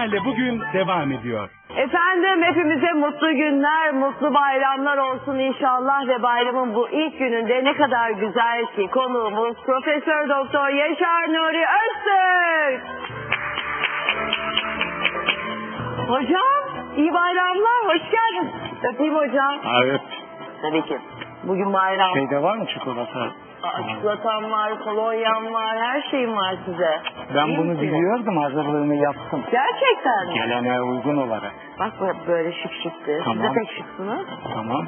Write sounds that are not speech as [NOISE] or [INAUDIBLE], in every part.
Haberle bugün devam ediyor. Efendim hepimize mutlu günler, mutlu bayramlar olsun inşallah ve bayramın bu ilk gününde ne kadar güzel ki konuğumuz Profesör Doktor Yaşar Nuri Öztürk. Hocam iyi bayramlar, hoş geldin. Öpeyim hocam. Evet. Tabii ki. Bugün bayram. Şeyde var mı çikolata? Aa, Çikolatam var, kolonyam var, her şeyim var size. Ben İyi bunu misiniz? biliyordum hazırlığını yaptım. Gerçekten mi? Geleneğe uygun olarak. Bak bu böyle şık şıktı. Siz de Tamam. pek şıksınız. Tamam.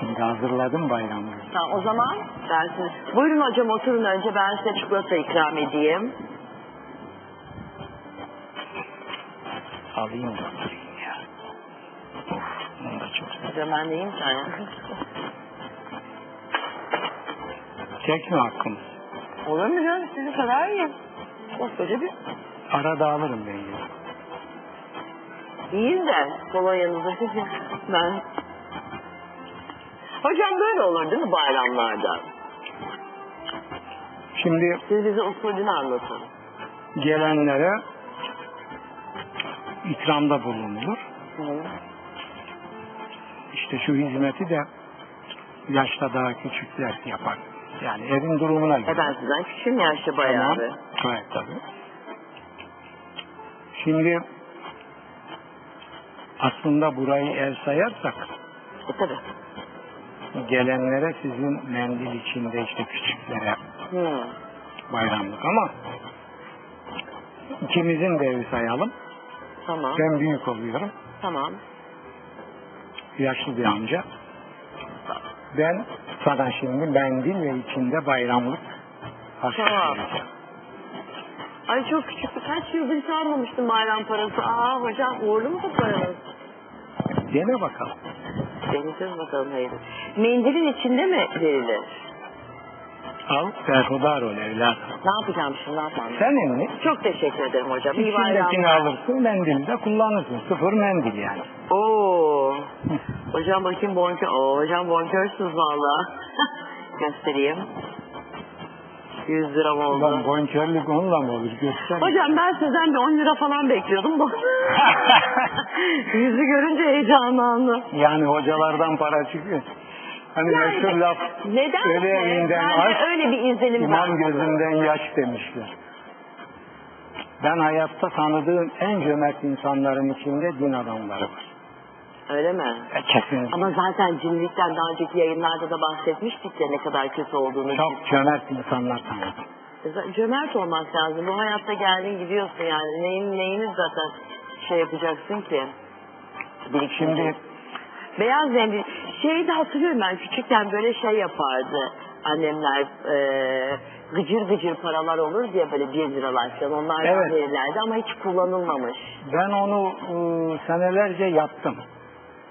Şimdi hazırladım bayramı. Tamam o zaman ben siz... Buyurun hocam oturun önce ben size çikolata ikram edeyim. Alayım da oturayım ya. Bunu da çok Hocam ben de yiyeyim tane. Çekme hakkım. Olur mu canım sizi kadar yiyeyim. Koskoca bir... Arada alırım ben ya. Yiyin de kolonyanızı sizi. Ben... Hocam böyle olur değil mi bayramlarda? Şimdi Siz bize usulünü anlatın. gelenlere ikramda bulunulur. Hı. İşte şu hizmeti de yaşta daha küçükler yapar. Yani evin durumuna göre. E ben sizden küçüğüm yaşta bayağı Tamam. bir. Gayet tabii. Şimdi aslında burayı ev sayarsak E tabi. gelenlere sizin mendil içinde işte küçüklere Hı. bayramlık ama ikimizin de evi sayalım. Tamam. Ben büyük oluyorum. Tamam. Yaşlı bir amca. Ben sana şimdi mendil ve içinde bayramlık harçlık Tamam. vereceğim. Ay çok küçüktü. Kaç yıldır hiç almamıştım bayram parası. Aa hocam uğurlu mu bu paranız? Dene bakalım. Deneyeceğiz bakalım hayır. Mendilin içinde mi verilir? Al, berhudar ol evlat. Ne yapacağım şimdi ne yapmam? Senin mi? Çok teşekkür ederim hocam. İyi İçindekini bayramlar. alırsın, mendili de kullanırsın. Sıfır mendil yani. Oo. [LAUGHS] Hocam bakayım bonkör. Oo hocam bonkörsünüz valla. [LAUGHS] Göstereyim. 100 lira Ulan oldu. bonkörlük onunla mı olur? Göster. Hocam ben sizden bir 10 lira falan bekliyordum da. [LAUGHS] Yüzü görünce heyecanlandım. yani hocalardan para çıkıyor. Hani Yani meşhur laf Nedense ölü evinden bende aç, öyle bir izlenim imam var. gözünden yaş demişler. Ben hayatta tanıdığım en cömert insanların içinde din adamları var. Öyle mi? E, kesinlikle. Ama zaten cimrilikten daha önceki yayınlarda da bahsetmiştik ya ne kadar kötü olduğunu. Çok cömert insanlar tanıdım. Z- Cömert olmak lazım. Bu hayatta geldin gidiyorsun yani. Neyin, neyini zaten şey yapacaksın ki? Şimdi Beyaz zembil. Şeyi de hatırlıyorum ben küçükken böyle şey yapardı annemler e, gıcır gıcır paralar olur diye böyle bir liralar falan onlardan Evet. verirlerdi ama hiç kullanılmamış. ben onu ıı, senelerce yaptım.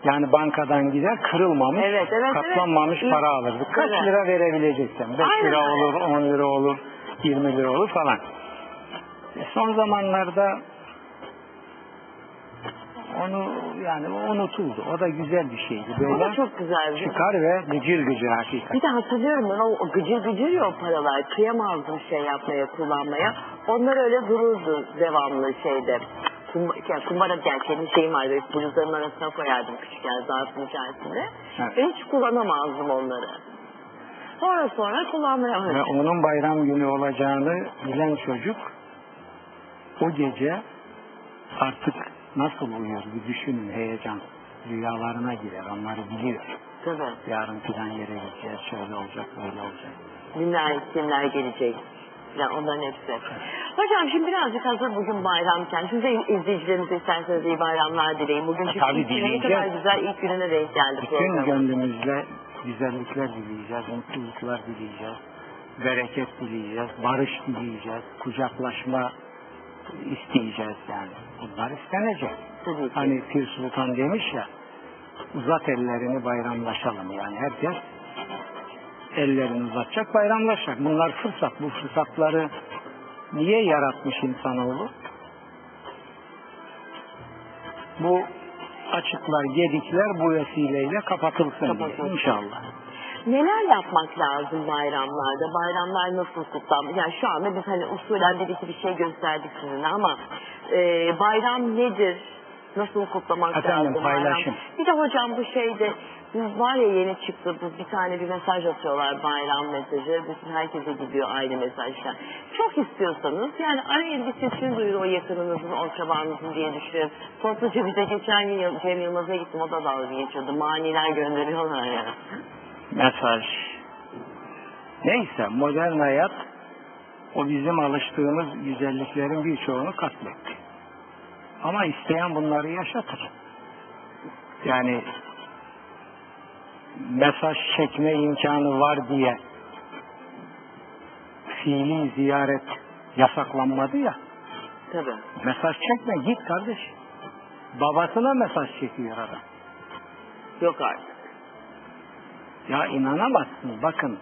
Yani bankadan gider kırılmamış, Evet, evet, katlanmamış evet. para alırdık. Kaç Evet. lira verebileceksen? 5 Aynen. lira olur, 10 lira olur, 20 lira olur falan. E, son zamanlarda onu yani o unutuldu. O da güzel bir şeydi. O da Böyle çok güzel. çıkar ve gıcır gıcır hakikaten. Bir de hatırlıyorum ben o, gıcır gıcır ya o paralar. Kıyamazdım şey yapmaya, kullanmaya. Onlar öyle dururdu devamlı şeyde. Kum, yani kumbara yani kendi şeyim vardı. Böyle bluzların arasına koyardım küçükken zarfın içerisinde. Evet. Ve hiç kullanamazdım onları. Sonra sonra kullanmaya Ve başladım. onun bayram günü olacağını bilen çocuk o gece artık nasıl uyuyor bir düşünün heyecan. Rüyalarına girer onları biliyor. Tabii. Yarın filan yere gideceğiz şöyle olacak böyle olacak. Kimler, kimler gelecek. Yani onların hepsi. Hocam şimdi birazcık hazır bugün bayramken size izleyicilerimize isterseniz iyi bayramlar dileyin. Bugün çünkü Tabii ilk güne ne dileyeceğiz. kadar güzel ilk gününe denk geldi Bütün program. gönlümüzle güzellikler dileyeceğiz, mutluluklar dileyeceğiz, bereket dileyeceğiz, barış dileyeceğiz, kucaklaşma isteyeceğiz yani. Bunlar istenecek. Ki. Hani Pir Sultan demiş ya, uzat ellerini bayramlaşalım yani herkes ellerini uzatacak bayramlaşacak. Bunlar fırsat. Bu fırsatları niye yaratmış insanoğlu? Bu açıklar, gedikler bu vesileyle kapatılsın diye Kapatılsın. inşallah. Neler yapmak lazım bayramlarda? Bayramlar nasıl kutlanmalı? Yani şu anda biz hani usulen bir iki bir şey gösterdik sizinle ama e, bayram nedir? Nasıl kutlamak Efendim, lazım? paylaşım. Bayram. Bir de hocam bu şeyde bu var ya yeni çıktı bu bir tane bir mesaj atıyorlar bayram mesajı. Bütün herkese gidiyor aynı mesajlar. Çok istiyorsanız yani arayın bir sesini duyur o yakınınızın, o akrabanızın diye düşünün. Topluca bize geçen Yıl- Cem Yılmaz'a gittim o da dalga geçiyordu. Maniler gönderiyorlar ya. Mesaj. Neyse modern hayat o bizim alıştığımız güzelliklerin birçoğunu katletti. Ama isteyen bunları yaşatır. Yani mesaj çekme imkanı var diye fiili ziyaret yasaklanmadı ya. Tabii. Mesaj çekme git kardeş. Babasına mesaj çekiyor adam. Yok artık. Ya inanamazsın bakın.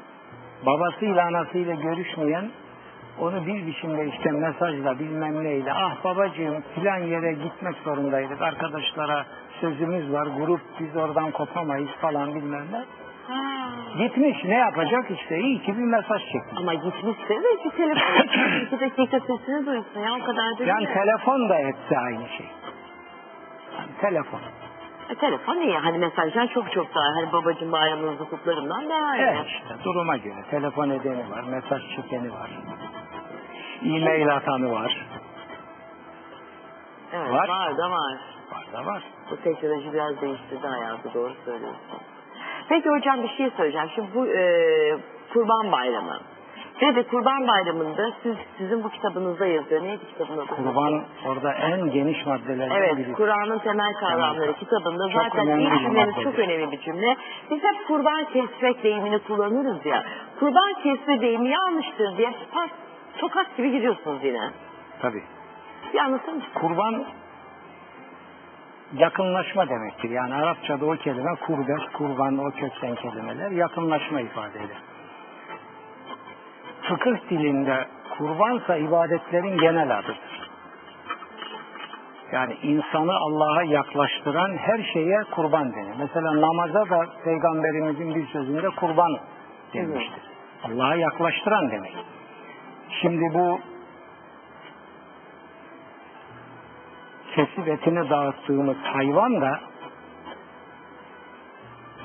Babasıyla anasıyla görüşmeyen onu bir biçimde işte mesajla bilmem neyle ah babacığım filan yere gitmek zorundaydık arkadaşlara sözümüz var grup biz oradan kopamayız falan bilmem ne. Ha. Gitmiş ne yapacak işte iyi ki bir mesaj çekmiş. Ama gitmişse de bir telefon iki dakika sesini duysun ya o kadar da Yani değil. telefon da etse aynı şey. Yani telefon. E, telefon iyi hani mesajdan çok çok daha hani babacığım bayramınızı kutlarımdan daha iyi. Evet işte duruma göre telefon edeni var, mesaj çekeni var. E-mail atanı var. Evet Var. var. da var. Var da var. Bu teknoloji biraz değiştirdi hayatı doğru söylüyorsun. Peki hocam bir şey söyleyeceğim. Şimdi bu e, kurban bayramı. Ve de kurban bayramında siz sizin bu kitabınızda yazıyor. Neydi kitabın adı? Kurban orada en geniş maddelerden Evet, biri. Kur'an'ın temel kavramları Evet. kitabında Çok zaten ilk bir cümleniz çok önemli bir cümle. Biz hep kurban kesmek deyimini kullanırız ya. Kurban kesme deyimi yanlıştır diye pas, sokak gibi gidiyorsunuz yine. Tabii. Bir anlatır mısın? Kurban yakınlaşma demektir. Yani Arapçada o kelime kurbet, kurban o kökten kelimeler yakınlaşma ifade eder. Fıkıh dilinde kurbansa ibadetlerin genel adıdır. Yani insanı Allah'a yaklaştıran her şeye kurban denir. Mesela namaza da Peygamberimizin bir sözünde kurban denmiştir. Allah'a yaklaştıran demek. Şimdi bu kesip etini dağıttığımız hayvan da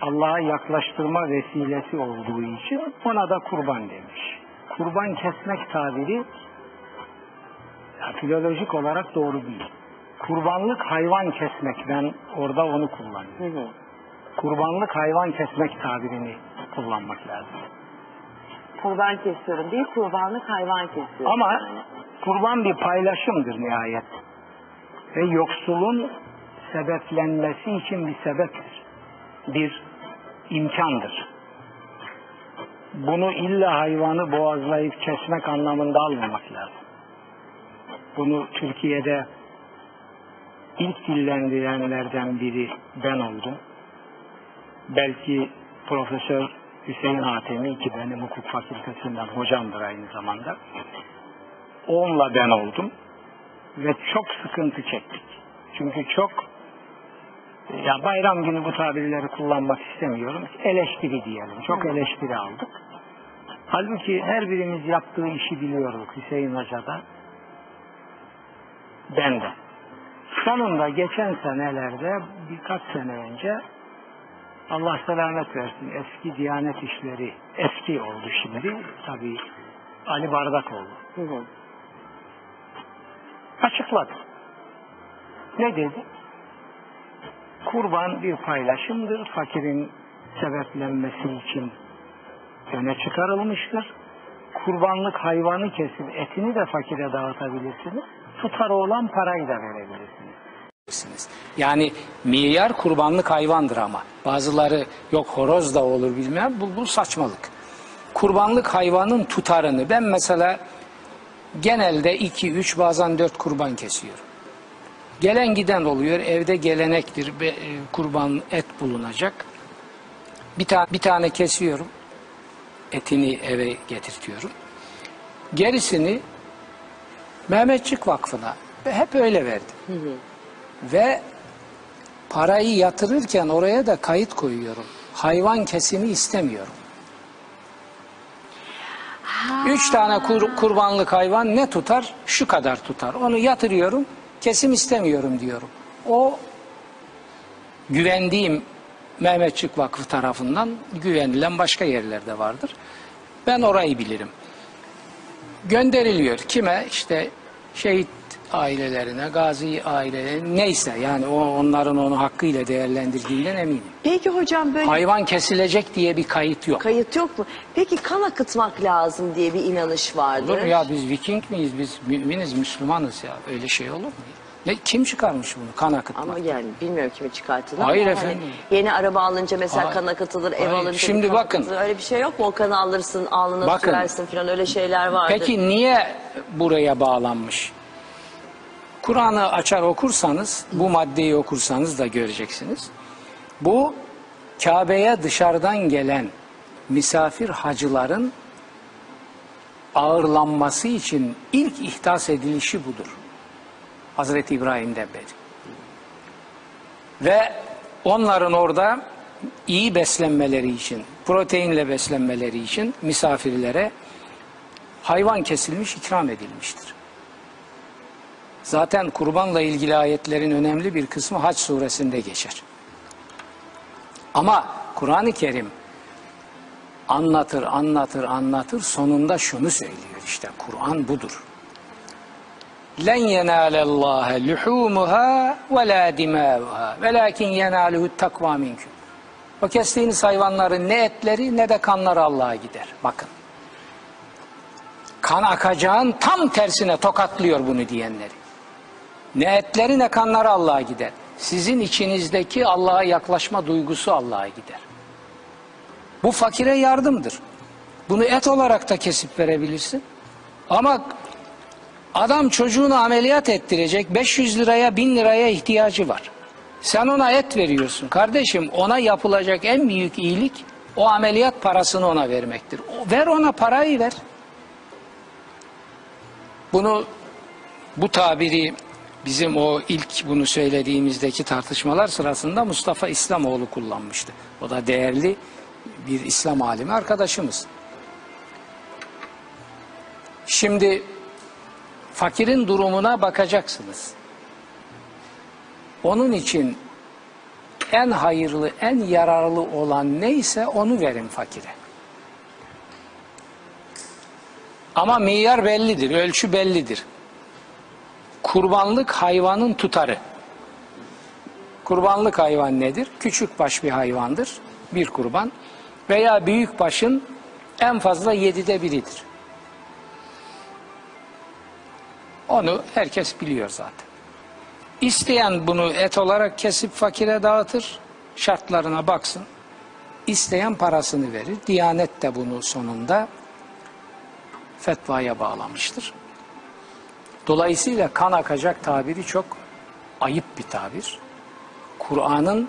Allah'a yaklaştırma vesilesi olduğu için ona da kurban demiş. Kurban kesmek tabiri ya, filolojik olarak doğru değil. Kurbanlık hayvan kesmek ben orada onu kullanıyorum. Hı hı. Kurbanlık hayvan kesmek tabirini kullanmak lazım. Kurban kesiyorum değil, kurbanlık hayvan kesiyorum. Ama yani. kurban bir paylaşımdır nihayet. Ve yoksulun sebeplenmesi için bir sebeptir. Bir imkandır. Bunu illa hayvanı boğazlayıp kesmek anlamında almamak lazım. Bunu Türkiye'de ilk dillendirenlerden biri ben oldum. Belki Profesör Hüseyin Hatemi ki benim hukuk fakültesinden hocamdır aynı zamanda. Onunla ben oldum ve çok sıkıntı çektik. Çünkü çok ya bayram günü bu tabirleri kullanmak istemiyorum. Eleştiri diyelim. Çok eleştiri aldık. Halbuki her birimiz yaptığı işi biliyorduk. Hüseyin Hoca'da. Ben de. Sonunda geçen senelerde birkaç sene önce Allah selamet versin eski Diyanet işleri eski oldu şimdi. Tabii Ali Bardak oldu. Hı hı. açıkladı. Ne dedi? Kurban bir paylaşımdır. Fakirin sebeplenmesi için öne çıkarılmıştır. Kurbanlık hayvanı kesip etini de fakire dağıtabilirsiniz. Tutarı olan parayı da verebilirsiniz. Yani milyar kurbanlık hayvandır ama. Bazıları yok horoz da olur bilmem bu, bu saçmalık. Kurbanlık hayvanın tutarını ben mesela genelde 2 3 bazen 4 kurban kesiyorum. Gelen giden oluyor. Evde gelenektir. E, kurban et bulunacak. Bir tane bir tane kesiyorum. Etini eve getirtiyorum. Gerisini Mehmetçik Vakfı'na hep öyle verdim. Ve parayı yatırırken oraya da kayıt koyuyorum. Hayvan kesimi istemiyorum. Üç tane kur- kurbanlık hayvan ne tutar? Şu kadar tutar. Onu yatırıyorum. kesim istemiyorum diyorum. O güvendiğim Mehmetçik Vakfı tarafından güvenilen başka yerlerde vardır. Ben orayı bilirim. Gönderiliyor. Kime? İşte şehit ailelerine, gazi ailelerine neyse yani o onların onu hakkıyla değerlendirdiğinden eminim. Peki hocam böyle Hayvan kesilecek diye bir kayıt yok. kayıt yok mu? Peki kan akıtmak lazım diye bir inanış vardır. Olur mu ya biz Viking miyiz? Biz müminiz, Müslümanız ya. Öyle şey olur mu? Ne, kim çıkarmış bunu? Kan akıtmak. Ama yani bilmiyorum kimi çıkarttığını. Hayır ama efendim. Yeni araba alınca mesela Hayır. kan akıtılır, ev Hayır. alınca Şimdi kan bakın. akıtılır. Öyle bir şey yok mu? O kanı alırsın, alnına Bakın. sürersin falan öyle şeyler vardır. Peki niye buraya bağlanmış? Kur'an'ı açar okursanız, bu maddeyi okursanız da göreceksiniz. Bu Kabe'ye dışarıdan gelen misafir hacıların ağırlanması için ilk ihdas edilişi budur. Hazreti İbrahim'den beri. Ve onların orada iyi beslenmeleri için, proteinle beslenmeleri için misafirlere hayvan kesilmiş ikram edilmiştir. Zaten kurbanla ilgili ayetlerin önemli bir kısmı Haç suresinde geçer. Ama Kur'an-ı Kerim anlatır, anlatır, anlatır sonunda şunu söylüyor işte Kur'an budur. Len yenâlellâhe luhûmuhâ ve lâ dimâvuhâ velâkin yenâluhu takvâ minküm. O kestiğiniz hayvanların ne etleri ne de kanları Allah'a gider. Bakın. Kan akacağın tam tersine tokatlıyor bunu diyenleri. Ne etleri ne kanları Allah'a gider. Sizin içinizdeki Allah'a yaklaşma duygusu Allah'a gider. Bu fakire yardımdır. Bunu et olarak da kesip verebilirsin. Ama adam çocuğunu ameliyat ettirecek 500 liraya 1000 liraya ihtiyacı var. Sen ona et veriyorsun. Kardeşim ona yapılacak en büyük iyilik o ameliyat parasını ona vermektir. Ver ona parayı ver. Bunu bu tabiri bizim o ilk bunu söylediğimizdeki tartışmalar sırasında Mustafa İslamoğlu kullanmıştı. O da değerli bir İslam alimi arkadaşımız. Şimdi fakirin durumuna bakacaksınız. Onun için en hayırlı, en yararlı olan neyse onu verin fakire. Ama miyar bellidir, ölçü bellidir. Kurbanlık hayvanın tutarı. Kurbanlık hayvan nedir? Küçük baş bir hayvandır, bir kurban. Veya büyük başın en fazla yedide biridir. Onu herkes biliyor zaten. İsteyen bunu et olarak kesip fakire dağıtır, şartlarına baksın. İsteyen parasını verir. Diyanet de bunu sonunda fetvaya bağlamıştır. Dolayısıyla kan akacak tabiri çok ayıp bir tabir. Kur'an'ın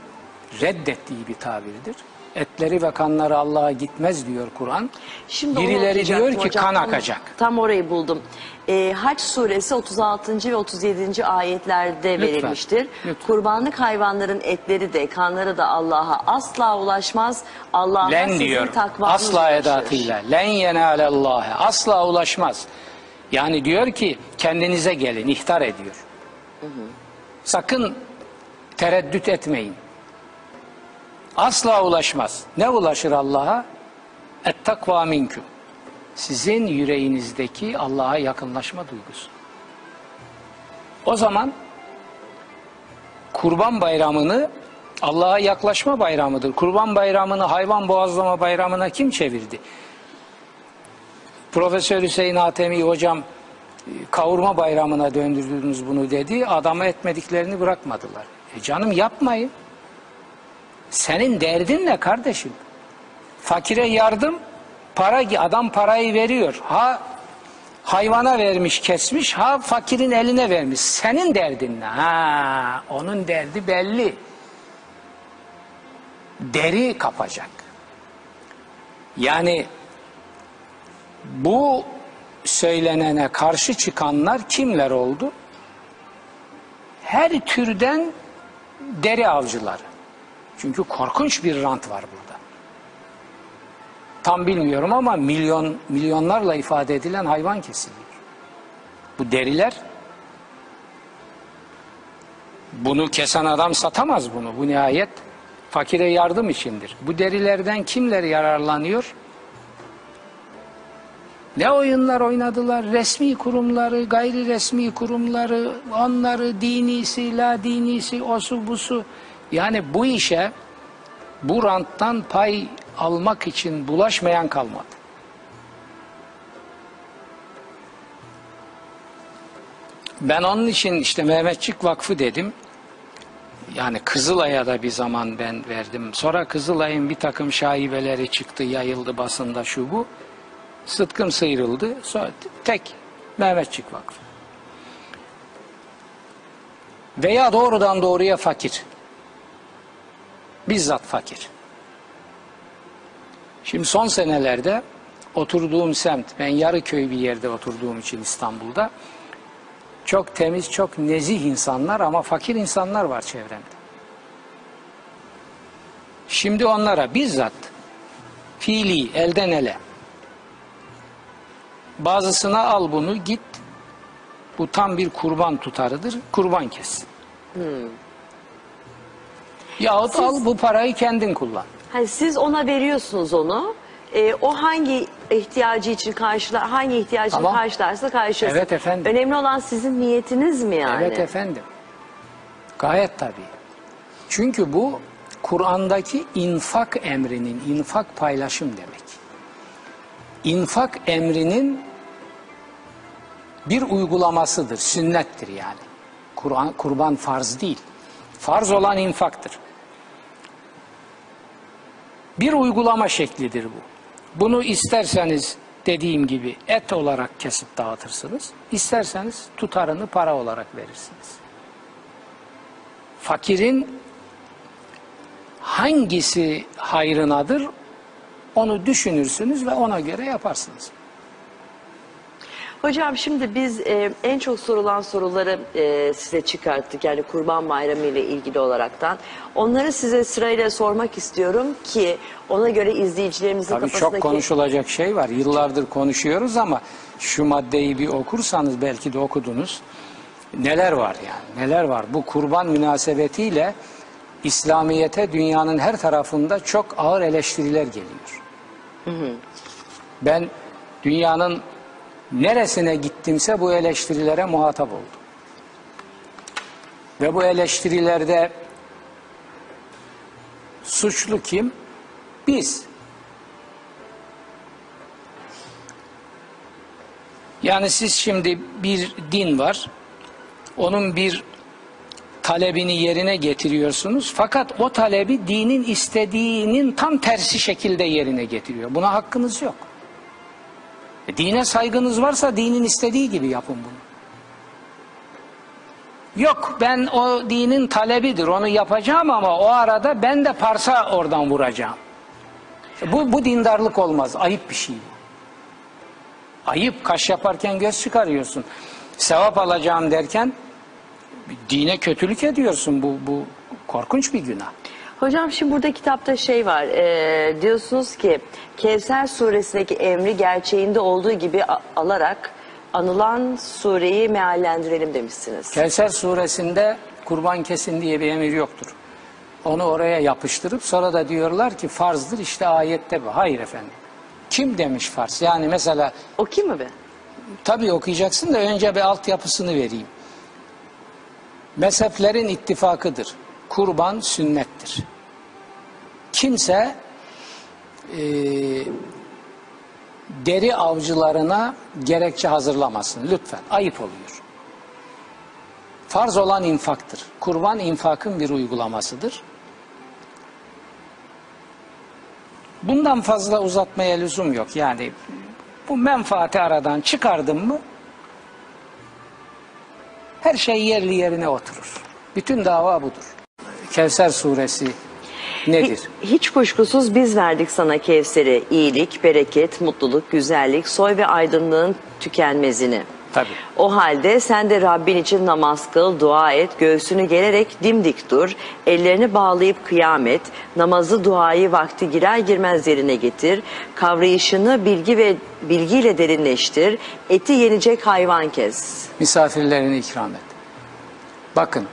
reddettiği bir tabirdir. Etleri ve kanları Allah'a gitmez diyor Kur'an. Şimdi onu Birileri diyor ki hocam. kan Tam- akacak. Tam orayı buldum. Ee, Haç suresi 36. ve 37. ayetlerde verilmiştir. lütfen. Kurbanlık hayvanların etleri de kanları da Allah'a asla ulaşmaz. Allah'a Len sizin diyor. takvanız Asla ulaşır. edatıyla. Len yenâlellâhe. Asla ulaşmaz. Yani diyor ki kendinize gelin. ihtar ediyor. Sakın tereddüt etmeyin. Asla ulaşmaz. Ne ulaşır Allah'a? Et takva minküm. Sizin yüreğinizdeki Allah'a yakınlaşma duygusu. O zaman Kurban Bayramı'nı Allah'a yaklaşma bayramıdır. Kurban Bayramı'nı hayvan boğazlama bayramına kim çevirdi? Profesör Hüseyin Atemi hocam e, kavurma bayramına döndürdünüz bunu dedi. Adamı etmediklerini bırakmadılar. E canım yapmayın. Senin derdin ne kardeşim? Fakire yardım, para adam parayı veriyor. Ha hayvana vermiş, kesmiş, ha fakirin eline vermiş. Senin derdin ne? Ha, onun derdi belli. Deri kapacak. Yani bu söylenene karşı çıkanlar kimler oldu? Her türden deri avcıları. Çünkü korkunç bir rant var burada. Tam bilmiyorum ama milyon milyonlarla ifade edilen hayvan kesiliyor. Bu deriler Bunu kesen adam satamaz bunu. Bu nihayet fakire yardım içindir. Bu derilerden kimler yararlanıyor? Ne oyunlar oynadılar? Resmi kurumları, gayri resmi kurumları, onları dinisi, la dinisi, osu busu. Yani bu işe bu ranttan pay almak için bulaşmayan kalmadı. Ben onun için işte Mehmetçik Vakfı dedim. Yani Kızılay'a da bir zaman ben verdim. Sonra Kızılay'ın bir takım şaibeleri çıktı, yayıldı basında şu bu. Sıtkım sıyrıldı. Sonra tek Mehmetçik Vakfı. Veya doğrudan doğruya fakir. Bizzat fakir. Şimdi son senelerde oturduğum semt, ben Yarıköy bir yerde oturduğum için İstanbul'da çok temiz, çok nezih insanlar ama fakir insanlar var çevremde. Şimdi onlara bizzat fiili elden ele bazısına al bunu git bu tam bir kurban tutarıdır kurban kes. Yahut al bu parayı kendin kullan. Hani siz ona veriyorsunuz onu. Ee, o hangi ihtiyacı için karşılar, hangi ihtiyacını Tamam. karşılarsa karşılasın. Evet efendim. Önemli olan sizin niyetiniz mi yani? Evet efendim. Gayet tabii. Çünkü bu Kur'an'daki infak emrinin, infak paylaşım demek. İnfak emrinin bir uygulamasıdır, sünnettir yani. Kur'an kurban farz değil. Farz olan infaktır. Bir uygulama şeklidir bu. Bunu isterseniz dediğim gibi et olarak kesip dağıtırsınız. İsterseniz tutarını para olarak verirsiniz. Fakirin hangisi hayrınadır onu düşünürsünüz ve ona göre yaparsınız. Hocam şimdi biz e, en çok sorulan soruları e, size çıkarttık. Yani Kurban Bayramı ile ilgili olaraktan. Onları size sırayla sormak istiyorum ki ona göre izleyicilerimizin Tabii kafasındaki... çok konuşulacak şey var. Yıllardır konuşuyoruz ama şu maddeyi bir okursanız belki de okudunuz. Neler var yani? Neler var? Bu kurban münasebetiyle İslamiyete dünyanın her tarafında çok ağır eleştiriler geliyor. Ben dünyanın neresine gittimse bu eleştirilere muhatap oldum. Ve bu eleştirilerde suçlu kim? Biz. Yani siz şimdi bir din var. Onun bir talebini yerine getiriyorsunuz. Fakat o talebi dinin istediğinin tam tersi şekilde yerine getiriyor. Buna hakkınız yok. E, Dine saygınız varsa dinin istediği gibi yapın bunu. Yok ben o dinin talebidir onu yapacağım ama o arada ben de parsa oradan vuracağım. Bu, bu dindarlık olmaz. Ayıp bir şey. Ayıp kaş yaparken göz çıkarıyorsun. Sevap alacağım derken dine kötülük ediyorsun. Bu, bu korkunç bir günah. Hocam şimdi burada kitapta şey var. e, diyorsunuz ki Kevser suresindeki emri gerçeğinde olduğu gibi alarak anılan sureyi meallendirelim demişsiniz. Kevser suresinde kurban kesin diye bir emir yoktur. Onu oraya yapıştırıp sonra da diyorlar ki farzdır işte ayette bu. Hayır efendim. Kim demiş farz? Yani mesela O kim mi be? tabii okuyacaksın da önce bir altyapısını vereyim. Mezheplerin ittifakıdır. Kurban sünnettir. Kimse e, deri avcılarına gerekçe hazırlamasın. Lütfen. Ayıp oluyor. Farz olan infaktır. Kurban infakın bir uygulamasıdır. Bundan fazla uzatmaya lüzum yok. Yani bu menfaati aradan çıkardın mı her şey yerli yerine oturur. Bütün dava budur. Kevser suresi nedir? Hi- Hiç kuşkusuz biz verdik sana Kevser'i. İyilik, bereket, mutluluk, güzellik, soy ve aydınlığın tükenmezini. Tabii. O halde sen de Rabbin için namaz kıl, dua et, göğsünü gelerek dimdik dur, ellerini bağlayıp kıyamet, namazı duayı vakti girer girmez yerine getir, kavrayışını bilgi ve bilgiyle derinleştir, eti yenecek hayvan kes. Misafirlerini ikram et. Bakın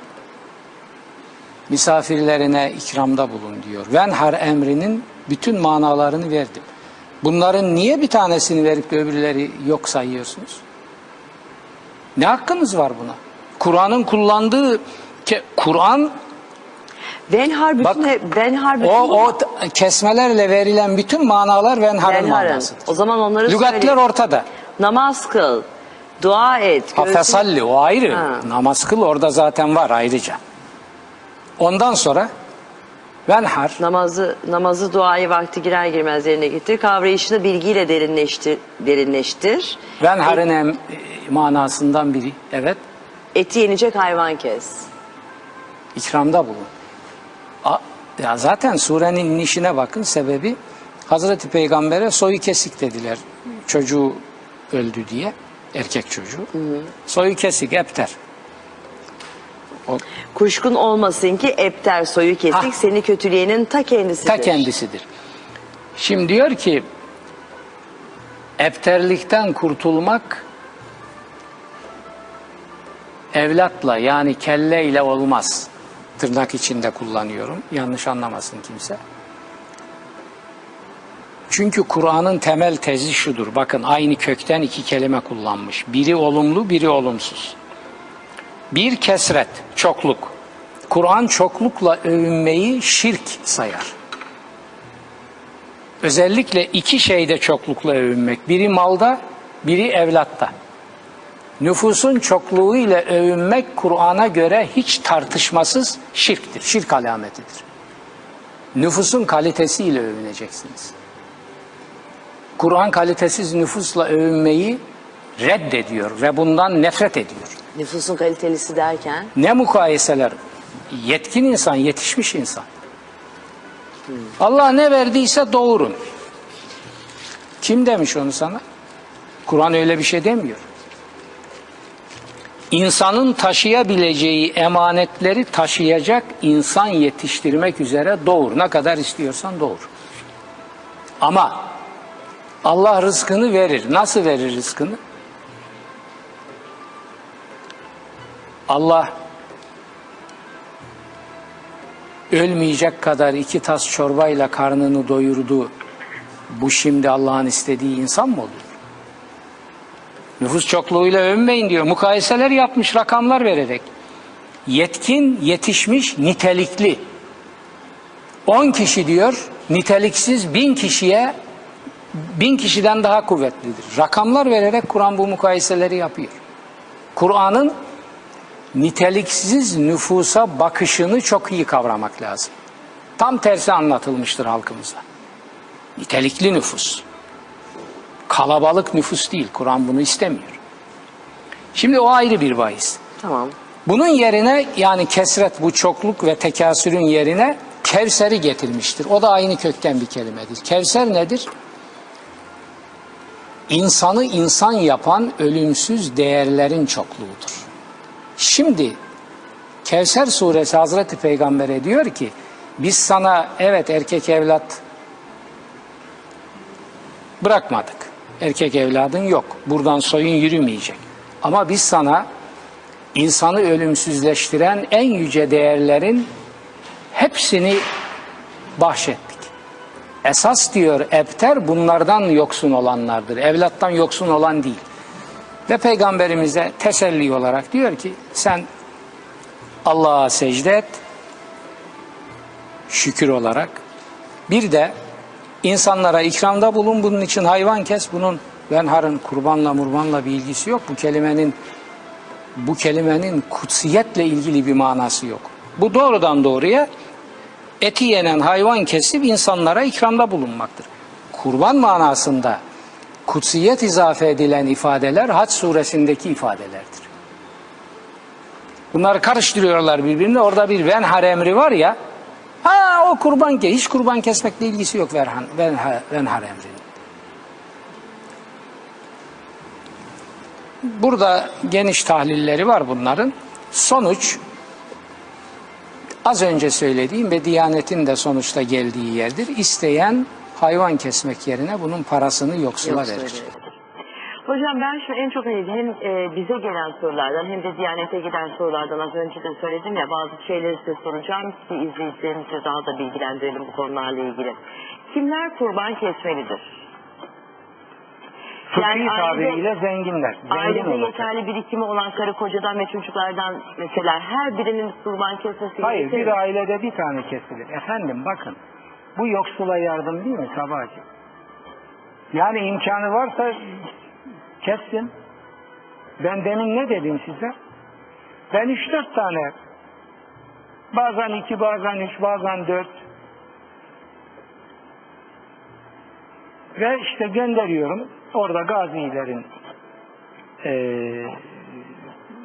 misafirlerine ikramda bulun diyor. Venhar emrinin bütün manalarını verdim. Bunların niye bir tanesini verip de öbürleri yok sayıyorsunuz? Ne hakkınız var buna? Kur'an'ın kullandığı Kur'an Venhar bütün, Bak, Venhar bütün o, o kesmelerle verilen bütün manalar Venhar'ın Venhar'ın. manasıdır. O zaman onları Lügatler söyle. ortada. Namaz kıl, dua et. Ha, göğsün- fesalli o ayrı. Ha. Namaz kıl orada zaten var ayrıca. Ondan sonra venhar Namazı, namazı duayı vakti girer girmez yerine getir. Kavrayışını bilgiyle derinleştir. derinleştir. venharın em, e, manasından biri. Evet. Eti yenecek hayvan kes. ikramda bulun. A, ya zaten surenin inişine bakın sebebi Hazreti Peygamber'e soyu kesik dediler. Çocuğu öldü diye. Erkek çocuğu. Soyu kesik, epter. O Kuşkun olmasın ki epter soyu kesik Ha. seni kötüleyenin ta kendisidir. ta kendisidir. Şimdi diyor ki epterlikten kurtulmak evlatla yani kelleyle olmaz. Tırnak içinde kullanıyorum. Yanlış anlamasın kimse. Çünkü Kur'an'ın temel tezi şudur. Bakın aynı kökten iki kelime kullanmış. Biri olumlu, biri olumsuz. Bir kesret, çokluk. Kur'an çoklukla övünmeyi şirk sayar. Özellikle iki şeyde çoklukla övünmek. Biri malda, biri evlatta. Nüfusun çokluğu ile övünmek Kur'an'a göre hiç tartışmasız şirktir. Şirk alametidir. Nüfusun kalitesiyle övüneceksiniz. Kur'an kalitesiz nüfusla övünmeyi reddediyor ve bundan nefret ediyor. Nüfusun kalitelisi derken Ne mukayeseler? Yetkin insan, yetişmiş insan. Allah ne verdiyse doğurun. Kim demiş onu sana? Kur'an öyle bir şey demiyor. İnsanın taşıyabileceği emanetleri taşıyacak insan yetiştirmek üzere doğur. Ne kadar istiyorsan doğur. Ama Allah rızkını verir. Nasıl verir rızkını? Allah ölmeyecek kadar iki tas çorbayla karnını doyurdu. Bu şimdi Allah'ın istediği insan mı oluyor? Nüfus çokluğuyla övünmeyin diyor. Mukayeseler yapmış rakamlar vererek. Yetkin, yetişmiş, nitelikli. 10 kişi diyor, niteliksiz bin kişiye bin kişiden daha kuvvetlidir. Rakamlar vererek Kur'an bu mukayeseleri yapıyor. Kur'an'ın niteliksiz nüfusa bakışını çok iyi kavramak lazım. Tam tersi anlatılmıştır halkımıza. Nitelikli nüfus. Kalabalık nüfus değil. Kur'an bunu istemiyor. Şimdi o ayrı bir bahis. tamam. Bunun yerine yani kesret bu çokluk ve tekasürün yerine Kevser'i getirmiştir. O da aynı kökten bir kelimedir. Kevser nedir? İnsanı insan yapan ölümsüz değerlerin çokluğudur. Şimdi Kevser suresi Hazreti Peygamber'e diyor ki biz sana evet erkek evlat bırakmadık. Erkek evladın yok. Buradan soyun yürümeyecek. Ama biz sana insanı ölümsüzleştiren en yüce değerlerin hepsini bahşettik. Esas diyor ebter bunlardan yoksun olanlardır. Evlattan yoksun olan değil. Ve peygamberimize teselli olarak diyor ki sen Allah'a secde et şükür olarak. Bir de insanlara ikramda bulun bunun için hayvan kes bunun venharın kurbanla murbanla bir ilgisi yok. Bu kelimenin bu kelimenin kutsiyetle ilgili bir manası yok. Bu doğrudan doğruya eti yenen hayvan kesip insanlara ikramda bulunmaktır. Kurban manasında kutsiyet izafe edilen ifadeler Haç suresindeki ifadelerdir. Bunları karıştırıyorlar birbirine. Orada bir venhar emri var ya. Ha o kurban ke hiç kurban kesmekle ilgisi yok venhar, venhar, venhar emrinin. Burada geniş tahlilleri var bunların. Sonuç az önce söylediğim ve Diyanet'in de sonuçta geldiği yerdir. İsteyen hayvan kesmek yerine bunun parasını yoksula Yok verir. Hocam ben şu en çok hem e, bize gelen sorulardan hem de Diyanet'e giden sorulardan az önce de söyledim ya bazı şeyleri size soracağım ki izleyicilerimizi daha da bilgilendirelim bu konularla ilgili. Kimler kurban kesmelidir? Fıkhi Yani tabiriyle zenginler. Zengin Ailede olacak. yeterli birikimi olan karı kocadan ve çocuklardan mesela her birinin kurban kesmesi Hayır bir ailede bir tane kesilir. Efendim bakın bu yoksula yardım değil mi Sabahcı? Yani imkanı varsa kessin. Ben demin ne dedim size? Ben üç dört tane bazen iki bazen üç bazen dört ve işte gönderiyorum orada gazilerin eee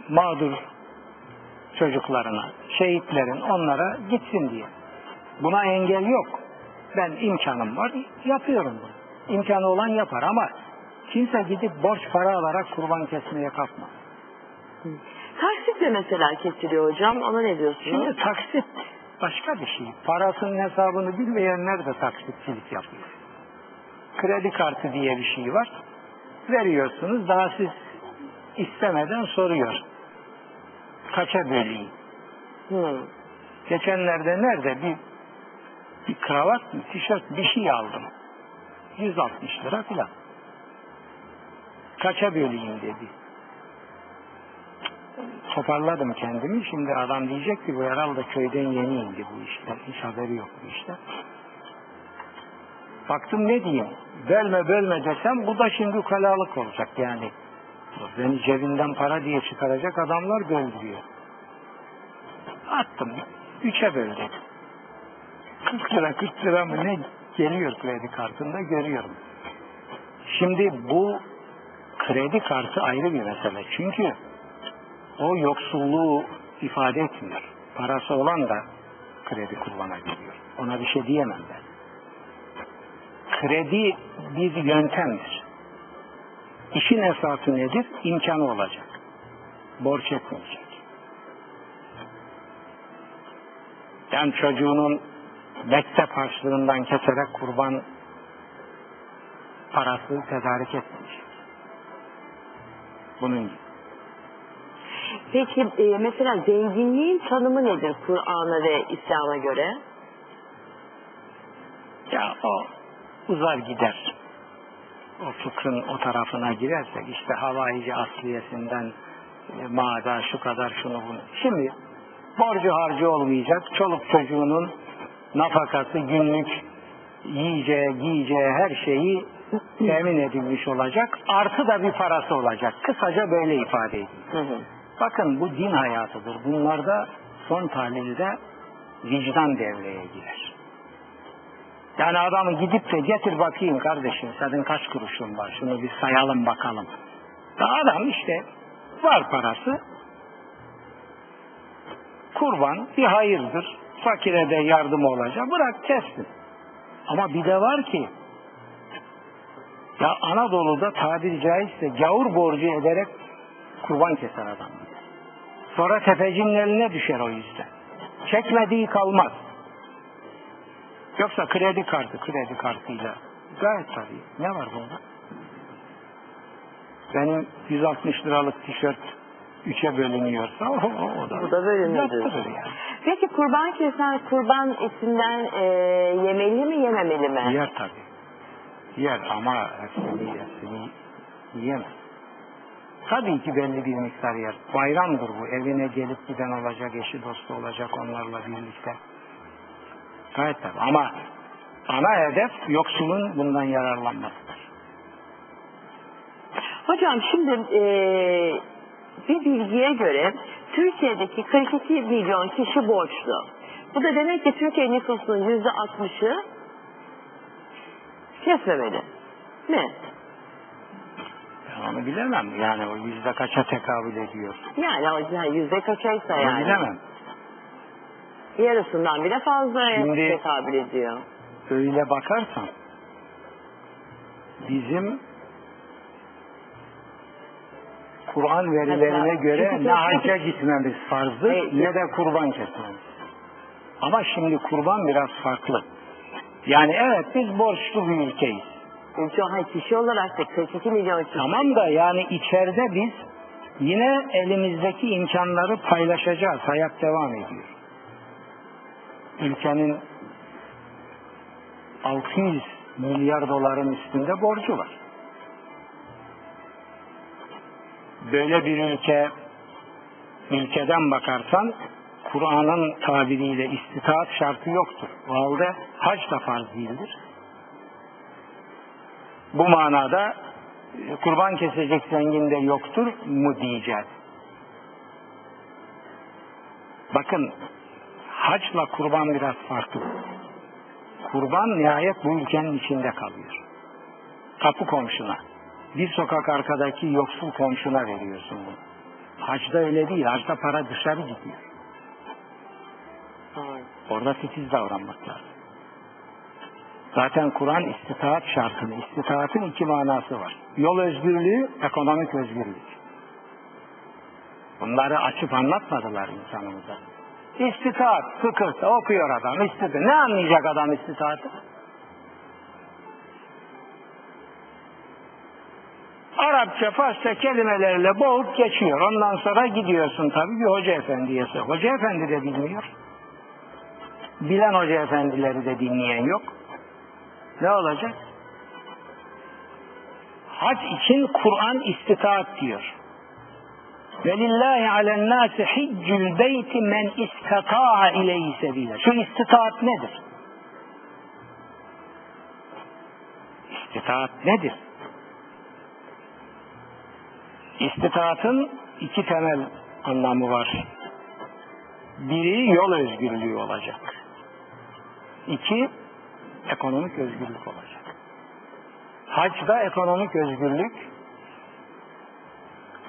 mağdur çocuklarına, şehitlerin onlara gitsin diye. Buna engel yok. Ben imkanım var, yapıyorum bunu. İmkanı olan yapar ama kimse gidip borç para alarak kurban kesmeye kalkmaz. Taksitle mesela kesiliyor hocam. Ona ne diyorsunuz? Şimdi taksit başka bir şey. Parasının hesabını bilmeyenler de taksitçilik yapıyor. Kredi kartı diye bir şey var. Veriyorsunuz daha siz istemeden soruyor. Kaça böleyim? Hı. Geçenlerde nerede bir bir kravat mı, tişört bir şey aldım. 160 lira filan. Kaça böleyim dedi. Toparladım kendimi. Şimdi adam diyecek ki bu herhalde köyden yeni indi bu işte. Hiç haberi yok bu işte. Baktım ne diyeyim. Bölme bölme desem bu da şimdi ukalalık olacak yani. Beni cebinden para diye çıkaracak adamlar gönderiyor. Attım. Üçe böl dedim. 40 lira 40 lira mı ne geliyor kredi kartında görüyorum. Şimdi bu kredi kartı ayrı bir mesele. Çünkü o yoksulluğu ifade etmiyor. Parası olan da kredi kullanabiliyor. Ona bir şey diyemem ben. Kredi bir yöntemdir. İşin esası nedir? İmkanı olacak. Borç etmeyecek. Yani çocuğunun mektep harçlığından keserek kurban parası tedarik etmeyecek. Bunun gibi. Peki e, mesela zenginliğin tanımı nedir Kur'an'a ve İslam'a göre? Ya o uzar gider. O fıkhın o tarafına girersek işte havaici asliyesinden e, mağda şu kadar şunu bunu. Şimdi borcu harcı olmayacak. Çoluk çocuğunun nafakası günlük yiyeceği, giyeceği her şeyi temin edilmiş olacak. Artı da bir parası olacak. Kısaca böyle ifade edeyim. Hı hı. Bakın bu din hayatıdır. Bunlarda son tahlilde vicdan devreye girer. Yani adamı gidip de getir bakayım kardeşim senin kaç kuruşun var şunu bir sayalım bakalım. Ya adam işte var parası kurban bir hayırdır. Fakire de yardım olacak bırak kessin. Ama bir de var ki ya Anadolu'da tabiri caizse gavur borcu ederek kurban keser adam. Sonra tefecinin eline düşer o yüzden. Çekmediği kalmaz. Yoksa kredi kartı, kredi kartıyla gayet tabii. Ne var bunda? Benim 160 liralık tişört üçe bölünüyorsa o, o, o da, Bu da diyorsun. yani. Peki kurban kesen kurban etinden e, yemeli mi yememeli mi? Yer tabii. Yer ama hepsini, hepsini yiyemez. Tabii ki belli bir miktar yer. Bayramdır bu. Evine gelip giden olacak, eşi dostu olacak onlarla birlikte. Gayet tabii. Ama ana hedef yoksulun bundan yararlanmasıdır. Hocam şimdi e, bir bilgiye göre Türkiye'deki 42 milyon kişi borçlu. Bu da demek ki Türkiye nüfusunun yüzde 60'ı kesmemeli. Mi? Ben onu bilemem. Yani o yüzde kaça tekabül ediyor. Yani o yani yüzde kaçaysa Onu yani. bilemem. Yarısından bile fazla Şimdi- tekabül ediyor. Öyle bakarsan bizim Kur'an verilerine Mesela, göre ne hacca gitmemiz farzdır ne de kurban kesmemiz. Ama şimdi kurban biraz farklı. Yani evet biz borçlu bir ülkeyiz. Ülke kişi olarak da 42 milyon kişi. Tamam da yani içeride biz yine elimizdeki imkanları paylaşacağız. Hayat devam ediyor. Ülkenin 600 milyar doların üstünde borcu var. Böyle bir ülke ülkeden bakarsan Kur'an'ın tabiriyle istitaat şartı yoktur. O halde hac da farz değildir. Bu manada e, kurban kesecek zengin de yoktur mu diyeceğiz. Bakın haçla kurban biraz farklı. Kurban nihayet bu ülkenin içinde kalıyor. Kapı komşuna. Bir sokak arkadaki yoksul komşuna veriyorsun bunu. Hacda öyle değil. Hacda para dışarı. Doğru. Orada titiz davranmak lazım. Zaten Kur'an istitaat şartını, istitaatın iki manası var. Yol özgürlüğü, ekonomik özgürlük. Bunları açıp anlatmadılar insanımıza. İstitaat, fıkıhta okuyor adam, istitaat. Ne anlayacak adam istitaatı? Arapça, Farsça kelimelerle boğup geçiyor. Ondan sonra gidiyorsun tabii bir hoca efendiye. Hoca efendi de bilmiyor. Bilen hoca efendileri de dinleyen yok. Ne olacak? Hac için Kur'an istitaat diyor. Velillahi alen nasi hiccül beyti men istata'a ileyhi sebile. Şu istitaat nedir? İstitaat nedir? İstitaatın iki temel anlamı var. Biri yol özgürlüğü olacak. İki, ekonomik özgürlük olacak. Hacda ekonomik özgürlük,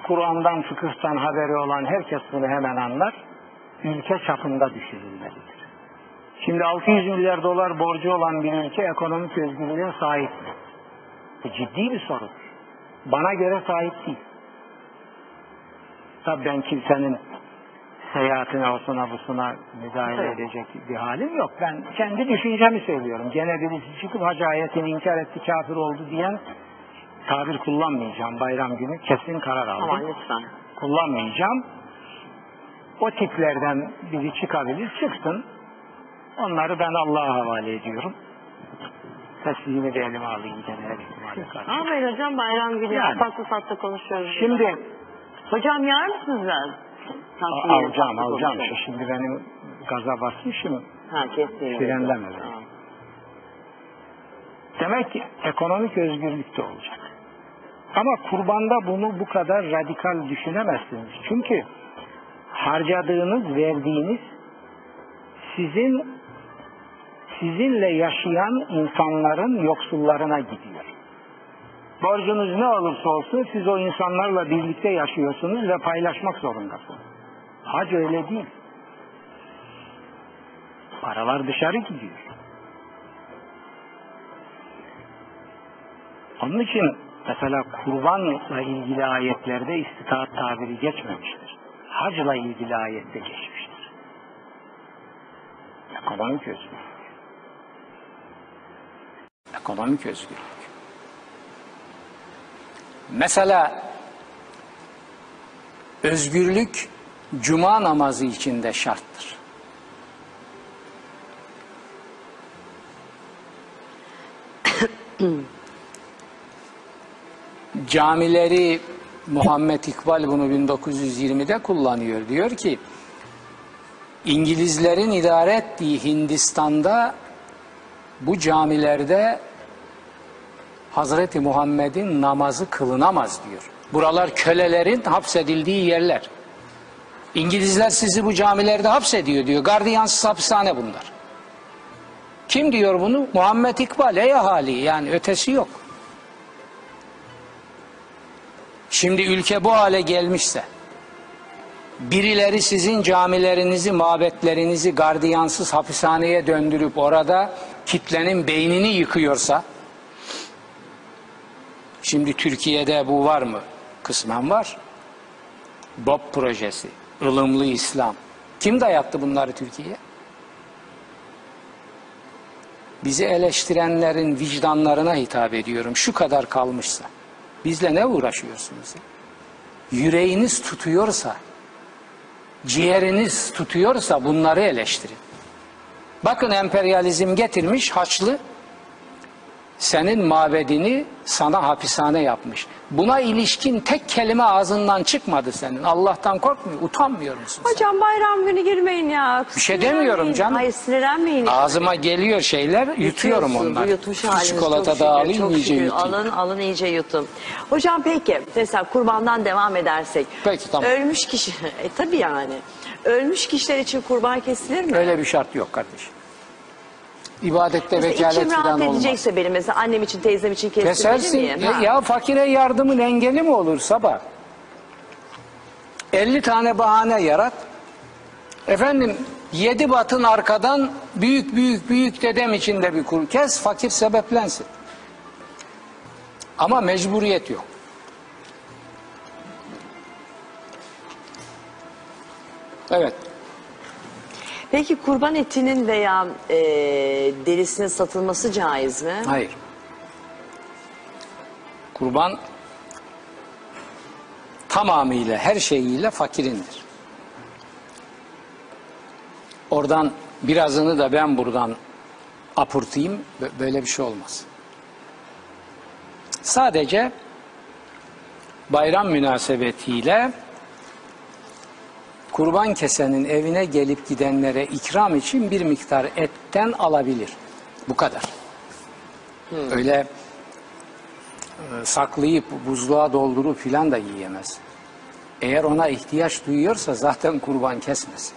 Kur'an'dan, fıkıhtan haberi olan herkes bunu hemen anlar. Ülke çapında düşünülmelidir. Şimdi 600 milyar dolar borcu olan bir ülke ekonomik özgürlüğe sahip mi? Bu ciddi bir sorun. Bana göre sahip değil. Tabii ben kimsenin seyahatine, osuna, busuna müdahale Evet. edecek bir halim yok. Ben kendi düşüncemi söylüyorum. Gene birisi çıkıp hacı ayetini inkar etti, kafir oldu diyen tabir kullanmayacağım bayram günü. Kesin karar aldım. Aman lütfen. Kullanmayacağım. O tiplerden biri çıkabilir, çıksın. Onları ben Allah'a havale ediyorum. Teslimimi de elime alayım gene her ihtimale karşı. Amin hocam bayram günü Yani. tatlı tatlı konuşuyoruz. Şimdi Hocam yer misiniz biraz? Alacağım alacağım. konuşalım. Şimdi benim gaza basmışım. Ha kesin. Frenlemedi. Tamam. Demek ki ekonomik özgürlük de olacak. Ama kurbanda bunu bu kadar radikal düşünemezsiniz. Çünkü harcadığınız, verdiğiniz sizin sizinle yaşayan insanların yoksullarına gidiyor. Borcunuz ne olursa olsun siz o insanlarla birlikte yaşıyorsunuz ve paylaşmak zorundasınız. Hac öyle değil. Paralar dışarı gidiyor. Onun için mesela kurbanla ilgili ayetlerde istitaat tabiri geçmemiştir. Hacla ilgili ayette geçmiştir. Ekonomik özgürlük. Ekonomik özgürlük. Mesela özgürlük cuma namazı içinde şarttır. [COUGHS] Camileri Muhammed İkbal bunu 1920'de kullanıyor. Diyor ki İngilizlerin idare ettiği Hindistan'da bu camilerde Hazreti Muhammed'in namazı kılınamaz diyor. Buralar kölelerin hapsedildiği yerler. İngilizler sizi bu camilerde hapsediyor diyor. Gardiyansız hapishane bunlar. Kim diyor bunu? Muhammed İkbal ey ahali yani ötesi yok. Şimdi ülke bu hale gelmişse birileri sizin camilerinizi, mabetlerinizi gardiyansız hapishaneye döndürüp orada kitlenin beynini yıkıyorsa şimdi Türkiye'de bu var mı? Kısmen var. BOP projesi, ılımlı İslam. Kim dayattı bunları Türkiye'ye? bizi eleştirenlerin vicdanlarına hitap ediyorum. Şu kadar kalmışsa. Bizle ne uğraşıyorsunuz? Yüreğiniz tutuyorsa, ciğeriniz tutuyorsa bunları eleştirin. Bakın emperyalizm getirmiş Haçlı senin mabedini sana hapishane yapmış. Buna ilişkin tek kelime ağzından çıkmadı senin. Allah'tan korkmuyor, utanmıyor musun sen? Hocam bayram günü girmeyin ya. Bir şey demiyorum canım. Hayır sinirlenmeyin. Ağzıma geliyor şeyler, yutuyorum onları. Yutmuş Bir haliniz Çikolata çok da şükür, alayım çok iyice şükür. yutayım. Alın, alın iyice yutun. Hocam peki mesela kurbandan devam edersek. Peki, tamam. Ölmüş kişi, [LAUGHS] e tabi yani. Ölmüş kişiler için kurban kesilir mi? Öyle bir şart yok kardeşim. İbadette Mesela vekalet içim rahat falan olmaz. edecekse benim mesela annem için teyzem için kestirmeli Kesersin. miyim? Ya, Ha. ya fakire yardımın engeli mi olur sabah? 50 tane bahane yarat. Efendim yedi batın arkadan büyük büyük büyük dedem için de bir kur kes fakir sebeplensin. Ama mecburiyet yok. Evet. Peki kurban etinin veya e, derisinin satılması caiz mi? Hayır. Kurban tamamıyla her şeyiyle fakirindir. Oradan birazını da ben buradan apurtayım. Bö- Böyle bir şey olmaz. Sadece bayram münasebetiyle kurban kesenin evine gelip gidenlere ikram için bir miktar etten alabilir. Bu kadar. Öyle e, saklayıp buzluğa doldurup filan da yiyemez. Eğer ona ihtiyaç duyuyorsa zaten kurban kesmez.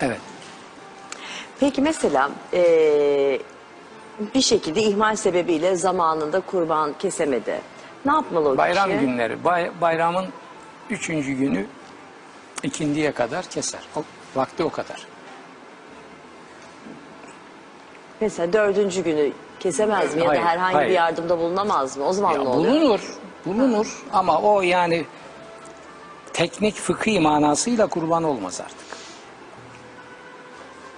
Evet. Peki mesela e, bir şekilde ihmal sebebiyle zamanında kurban kesemedi. Ne yapmalı o Bayram kişi? günleri, bay- bayramın üçüncü günü ikindiye kadar keser. O, vakti o kadar. Mesela dördüncü günü kesemez mi ya Hayır, da herhangi hayır. bir yardımda bulunamaz mı? O zaman Ya ne oluyor? bulunur, bulunur ama o yani teknik fıkhi manasıyla kurban olmaz artık.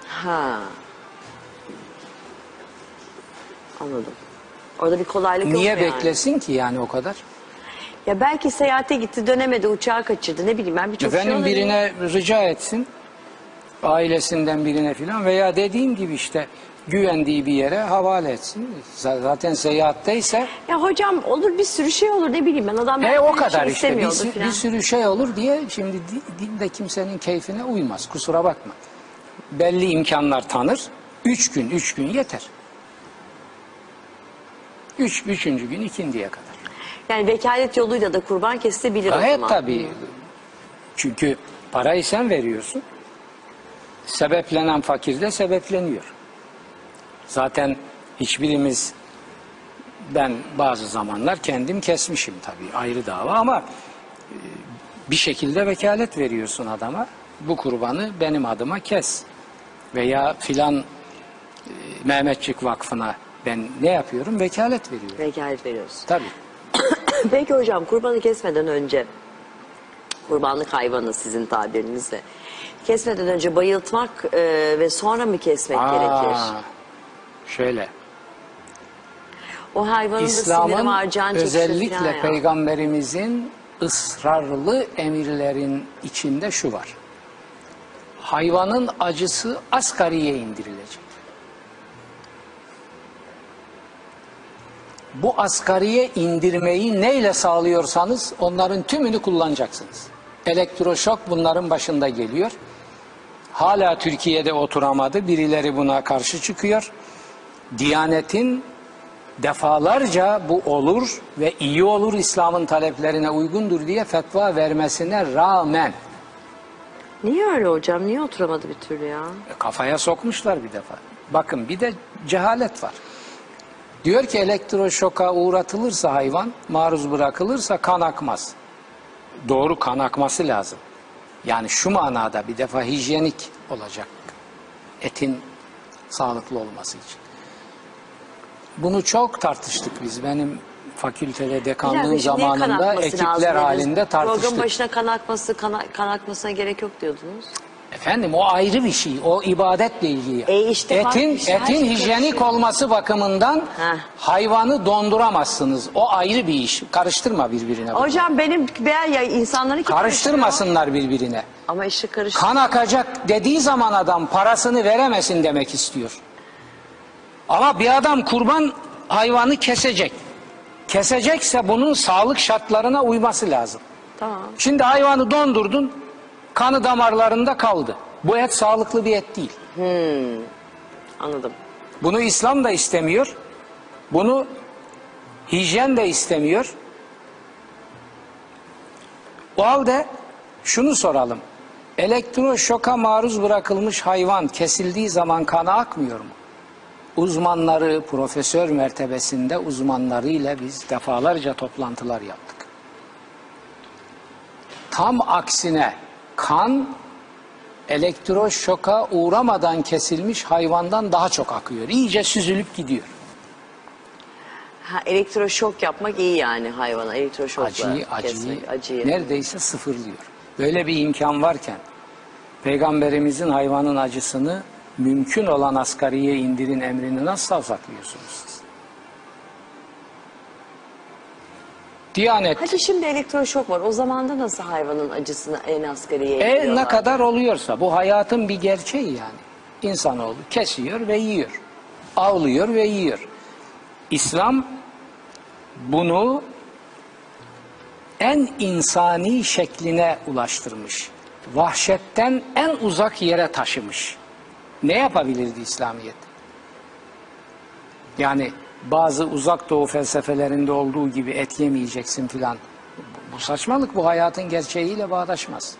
Ha. Anladım. Orada bir kolaylık Niye yok yani? beklesin ki yani o kadar? Ya belki seyahate gitti dönemedi uçağı kaçırdı ne bileyim ben birçok şey Efendim olabilir. birine rica etsin, ailesinden birine filan veya dediğim gibi işte güvendiği bir yere havale etsin. Z- Zaten seyahatteyse Ya hocam olur bir sürü şey olur ne bileyim ben adam e belki o bir kadar şey işte bir, istemiyordur sü- filan. bir sürü şey olur diye şimdi di- din de kimsenin keyfine uymaz. Kusura bakma. Belli imkanlar tanır. Üç gün, üç gün yeter. Üç, üçüncü gün ikindiye kadar. Yani vekalet yoluyla da kurban kesilebilir o Gayet zaman. tabii. Çünkü parayı sen veriyorsun. Sebeplenen fakir de sebepleniyor. Zaten hiçbirimiz ben bazı zamanlar kendim kesmişim tabii ayrı dava ama e, bir şekilde vekalet veriyorsun adama. Bu kurbanı benim adıma kes. Veya filan e, Mehmetçik Vakfı'na ben ne yapıyorum? Vekalet veriyorum. Vekalet veriyorsun. Tabii. [COUGHS] Peki hocam kurbanı kesmeden önce kurbanlık hayvanı sizin tabirinizle kesmeden önce bayıltmak e, ve sonra mı kesmek gerekir? Aa, Şöyle. O hayvanın da siniri İslam'ın var, can özellikle ya. peygamberimizin ısrarlı emirlerin içinde şu var. Hayvanın acısı asgariye indirilecek. Bu asgariye indirmeyi neyle sağlıyorsanız onların tümünü kullanacaksınız. Elektroşok bunların başında geliyor. Hala Türkiye'de oturamadı. Birileri buna karşı çıkıyor. Diyanetin defalarca bu olur ve iyi olur İslam'ın taleplerine uygundur diye fetva vermesine rağmen Niye öyle hocam? Niye oturamadı bir türlü ya? e, kafaya sokmuşlar bir defa. Bakın bir de cehalet var. Diyor ki elektroşoka uğratılırsa hayvan, maruz bırakılırsa kan akmaz. Doğru kan akması lazım. Yani şu manada bir defa hijyenik olacak etin sağlıklı olması için. Bunu çok tartıştık biz. Benim fakültede kan zamanında ekipler lazım halinde Program tartıştık. başına kan akması, kan, kan akmasına gerek yok diyordunuz. Efendim o ayrı bir şey. O ibadetle ilgili. E işte etin her etin şey hijyenik olması bakımından Heh. hayvanı donduramazsınız. O ayrı bir iş. Karıştırma birbirine. bunu. Hocam benim ben ya insanları kim? Karıştırmasınlar birbirine. Ama işte karıştır. Kan akacak dediği zaman adam parasını veremesin demek istiyor. Ama bir adam kurban hayvanı kesecek. Kesecekse bunun sağlık şartlarına uyması lazım. Tamam. Şimdi hayvanı dondurdun, kanı damarlarında kaldı. Bu et sağlıklı bir et değil. Anladım. Bunu İslam da istemiyor. Bunu hijyen de istemiyor. O halde şunu soralım. Elektroşoka maruz bırakılmış hayvan kesildiği zaman kanı akmıyor mu? Uzmanları, profesör mertebesinde uzmanlarıyla biz defalarca toplantılar yaptık. Tam aksine kan elektroşoka uğramadan kesilmiş hayvandan daha çok akıyor. İyice süzülüp gidiyor. Ha, elektroşok yapmak iyi yani hayvana. Elektroşokla Acıyı, acıyı, acıyı. neredeyse sıfırlıyor. Böyle bir imkan varken Peygamberimizin hayvanın acısını mümkün olan asgariye indirin emrini nasıl savsaklıyorsunuz Diyanet Hadi şimdi elektroşok var. O zamanda nasıl hayvanın acısını en asgariye E ne kadar oluyorsa bu hayatın bir gerçeği yani. İnsanoğlu kesiyor ve yiyor. Avlıyor ve yiyor. İslam bunu en insani şekline ulaştırmış. Vahşetten en uzak yere taşımış. Ne yapabilirdi İslamiyet? Yani bazı uzak doğu felsefelerinde olduğu gibi et yemeyeceksin filan. Bu- saçmalık bu hayatın gerçeğiyle bağdaşmaz.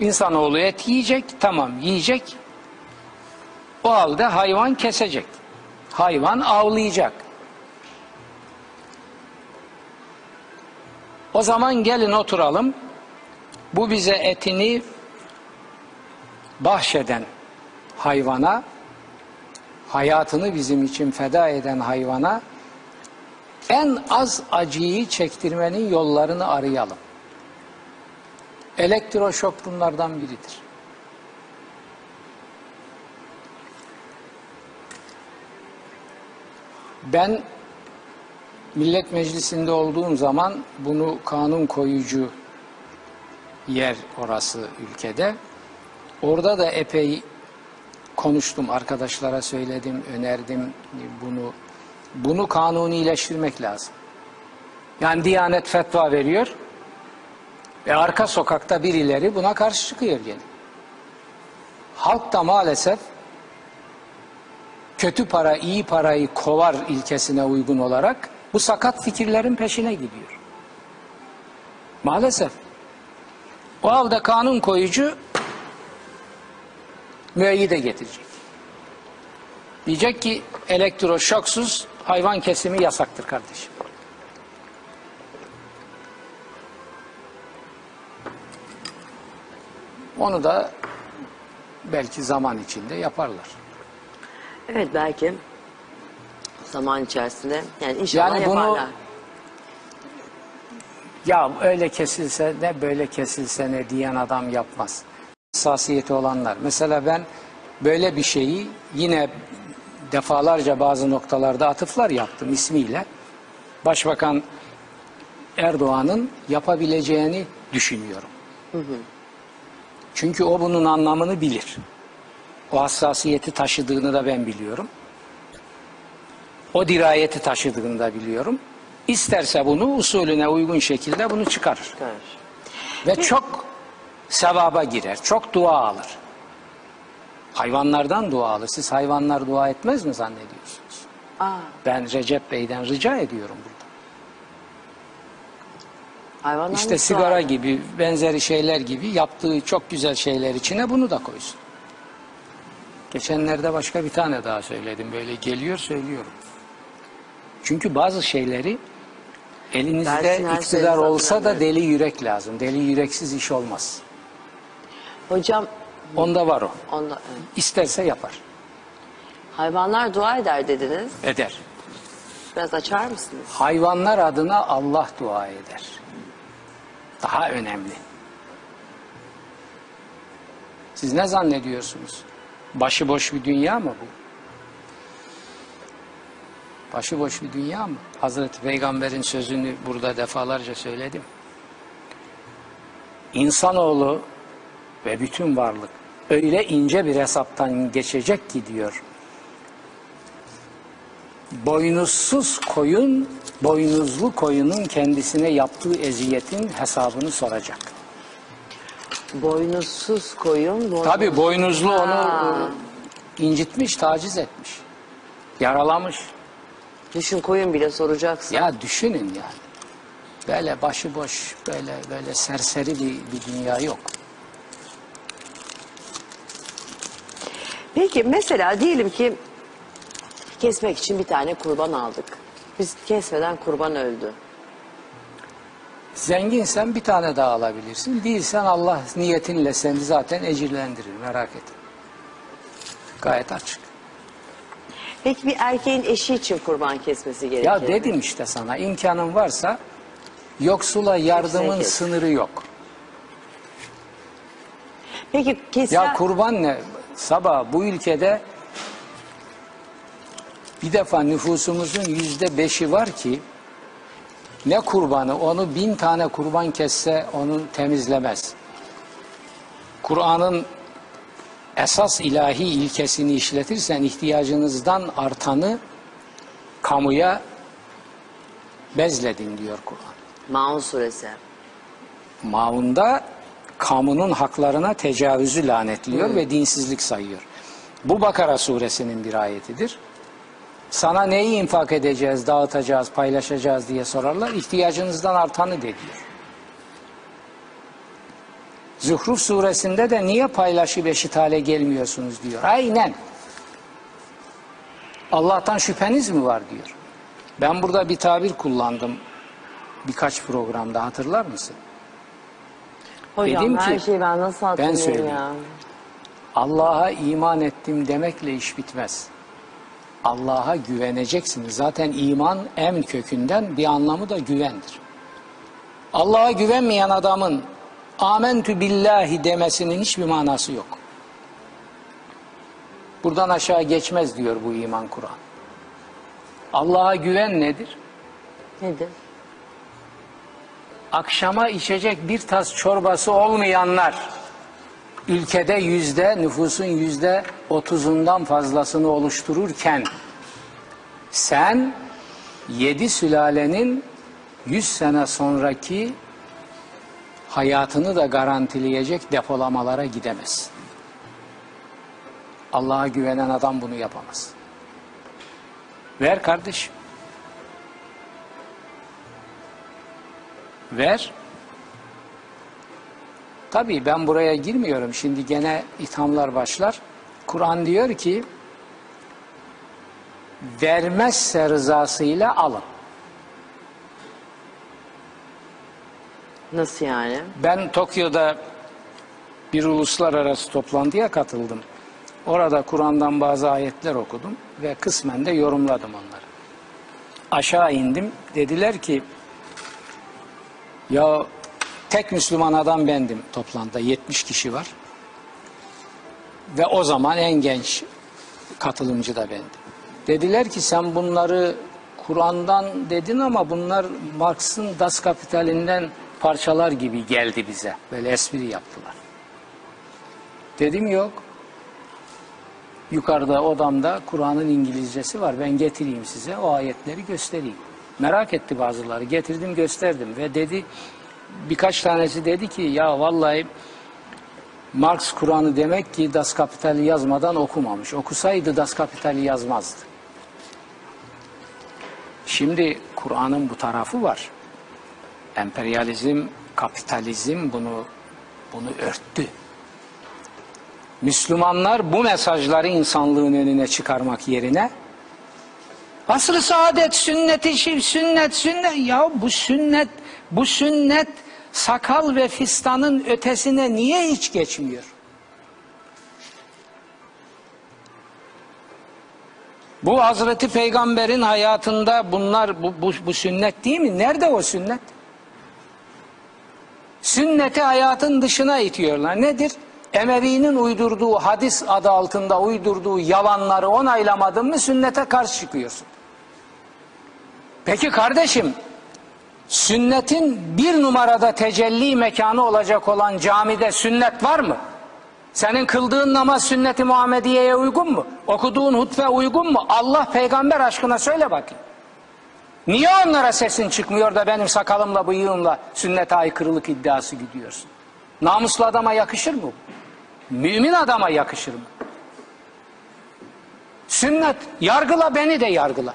İnsanoğlu et yiyecek, tamam yiyecek. O halde hayvan kesecek. Hayvan avlayacak. O zaman gelin oturalım. Bu bize etini bahşeden hayvana, hayatını bizim için feda eden hayvana en az acıyı çektirmenin yollarını arayalım. Elektroşok bunlardan biridir. Ben Millet Meclisi'nde olduğum zaman bunu kanun koyucu yer orası ülkede. Orada da epey konuştum, arkadaşlara söyledim, önerdim bunu. Bunu kanunileştirmek lazım. Yani Diyanet fetva veriyor ve arka sokakta birileri buna karşı çıkıyor gene. Halk da maalesef kötü para iyi parayı kovar ilkesine uygun olarak bu sakat fikirlerin peşine gidiyor. Maalesef. O halde kanun koyucu müeyyide getirecek. Diyecek ki elektroşoksuz hayvan kesimi yasaktır kardeşim. Onu da belki zaman içinde yaparlar. Evet belki zaman içerisinde yani inşallah Yani bunu- yaparlar. Ya öyle kesilse ne böyle kesilse ne diyen adam yapmaz. Hassasiyeti olanlar. Mesela ben böyle bir şeyi yine defalarca bazı noktalarda atıflar yaptım ismiyle. Başbakan Erdoğan'ın yapabileceğini düşünüyorum. Çünkü o bunun anlamını bilir. O hassasiyeti taşıdığını da ben biliyorum. O dirayeti taşıdığını da biliyorum. İsterse bunu usulüne uygun şekilde bunu çıkarır. Görür. Ve çok sevaba girer. Çok dua alır. Hayvanlardan dua alır. Siz hayvanlar dua etmez mi zannediyorsunuz? Aa, Ben Recep Bey'den rica ediyorum burada. hayvanlar İşte sigara var? gibi, benzeri şeyler gibi yaptığı çok güzel şeyler içine bunu da koysun. Geçenlerde başka bir tane daha söyledim. Böyle geliyor söylüyorum. Çünkü bazı şeyleri elinizde Dersin iktidar olsa da deli yürek lazım. Deli yüreksiz iş olmaz. Hocam Onda var o. onda, evet. İsterse yapar. hayvanlar dua eder dediniz. Eder. Biraz açar mısınız? Hayvanlar adına Allah dua eder. Daha önemli. Siz ne zannediyorsunuz? Başıboş bir dünya mı bu? Başıboş bir dünya mı? Hazreti Peygamber'in sözünü burada defalarca söyledim. İnsanoğlu ve bütün varlık öyle ince bir hesaptan geçecek ki diyor. Boynuzsuz koyun, boynuzlu koyunun kendisine yaptığı eziyetin hesabını soracak. Boynuzsuz koyun. Boynuz... Tabi boynuzlu onu Ha. incitmiş, taciz etmiş. Yaralamış. Düşün koyun bile soracaksın. Ya düşünün yani. Böyle başıboş, böyle böyle serseri bir, bir dünya yok. Peki mesela diyelim ki kesmek için bir tane kurban aldık. Biz kesmeden kurban öldü. Zenginsen bir tane daha alabilirsin. Değilsen Allah niyetinle seni zaten ecirlendirir. Merak etme. Gayet açık. Peki bir erkeğin eşi için kurban kesmesi gerekir Ya mi? dedim işte sana imkanın varsa yoksula yardımın kes. sınırı yok. Peki keser... Ya kurban ne? Sabah bu ülkede bir defa nüfusumuzun yüzde beşi var ki ne kurbanı onu bin tane kurban kesse onu temizlemez. Kur'an'ın esas ilahi ilkesini işletirsen ihtiyacınızdan artanı kamuya bezledin diyor Kur'an. Maun suresi. Maun'da kamunun haklarına tecavüzü lanetliyor ve dinsizlik sayıyor. Bu Bakara suresinin bir ayetidir. Sana neyi infak edeceğiz, dağıtacağız, paylaşacağız diye sorarlar. İhtiyacınızdan artanı de diyor. Zuhruf suresinde de niye paylaşıp eşit hale gelmiyorsunuz diyor. Aynen. Allah'tan şüpheniz mi var diyor. Ben burada bir tabir kullandım birkaç programda hatırlar mısın? Hocam Dedim her ki, şeyi ben nasıl hatırlıyorum söyleyeyim. ya. Allah'a iman ettim demekle iş bitmez. Allah'a güveneceksiniz. Zaten iman emn kökünden bir anlamı da güvendir. Allah'a güvenmeyen adamın amentü billahi demesinin hiçbir manası yok. Buradan aşağı geçmez diyor bu iman Kur'an. Allah'a güven nedir? Nedir? Akşama içecek bir tas çorbası olmayanlar ülkede yüzde nüfusun yüzde otuzundan fazlasını oluştururken sen yedi sülalenin yüz sene sonraki hayatını da garantileyecek depolamalara gidemezsin. Allah'a güvenen adam bunu yapamaz. Ver kardeşim. Ver. Tabii ben buraya girmiyorum. Şimdi gene ithamlar başlar. Kur'an diyor ki vermezse rızasıyla alın. Nasıl yani? Ben Tokyo'da bir uluslararası toplantıya katıldım. Orada Kur'an'dan bazı ayetler okudum ve kısmen de yorumladım onları. Aşağı indim. Dediler ki ya tek Müslüman adam bendim toplantıda 70 kişi var. Ve o zaman en genç katılımcı da bendim. Dediler ki sen bunları Kur'an'dan dedin ama bunlar Marx'ın Das Kapital'inden parçalar gibi geldi bize. Böyle espri yaptılar. Dedim yok. Yukarıda odamda Kur'an'ın İngilizcesi var. Ben getireyim size o ayetleri göstereyim. Merak etti bazıları. Getirdim gösterdim ve dedi birkaç tanesi dedi ki ya vallahi Marx Kur'an'ı demek ki Das Kapital'i yazmadan okumamış. Okusaydı Das Kapital'i yazmazdı. Şimdi Kur'an'ın bu tarafı var. Emperyalizm, kapitalizm bunu bunu örttü. Müslümanlar bu mesajları insanlığın önüne çıkarmak yerine asr-ı saadet sünneti şiv sünnet sünnet ya bu sünnet bu sünnet sakal ve fistanın ötesine niye hiç geçmiyor? Bu Hazreti Peygamber'in hayatında bunlar bu, bu, bu sünnet değil mi? Nerede o sünnet? Sünneti hayatın dışına itiyorlar. Nedir? Emevi'nin uydurduğu hadis adı altında uydurduğu yalanları onaylamadın mı sünnete karşı çıkıyorsun. Peki kardeşim sünnetin bir numarada tecelli mekanı olacak olan camide sünnet var mı? Senin kıldığın namaz sünneti Muhammediye'ye uygun mu? Okuduğun hutbe uygun mu? Allah peygamber aşkına söyle bakayım. Niye onlara sesin çıkmıyor da benim sakalımla bıyığımla sünnete aykırılık iddiası gidiyorsun? Namuslu adama yakışır mı? Mümin adama yakışır mı? Sünnet yargıla beni de yargıla.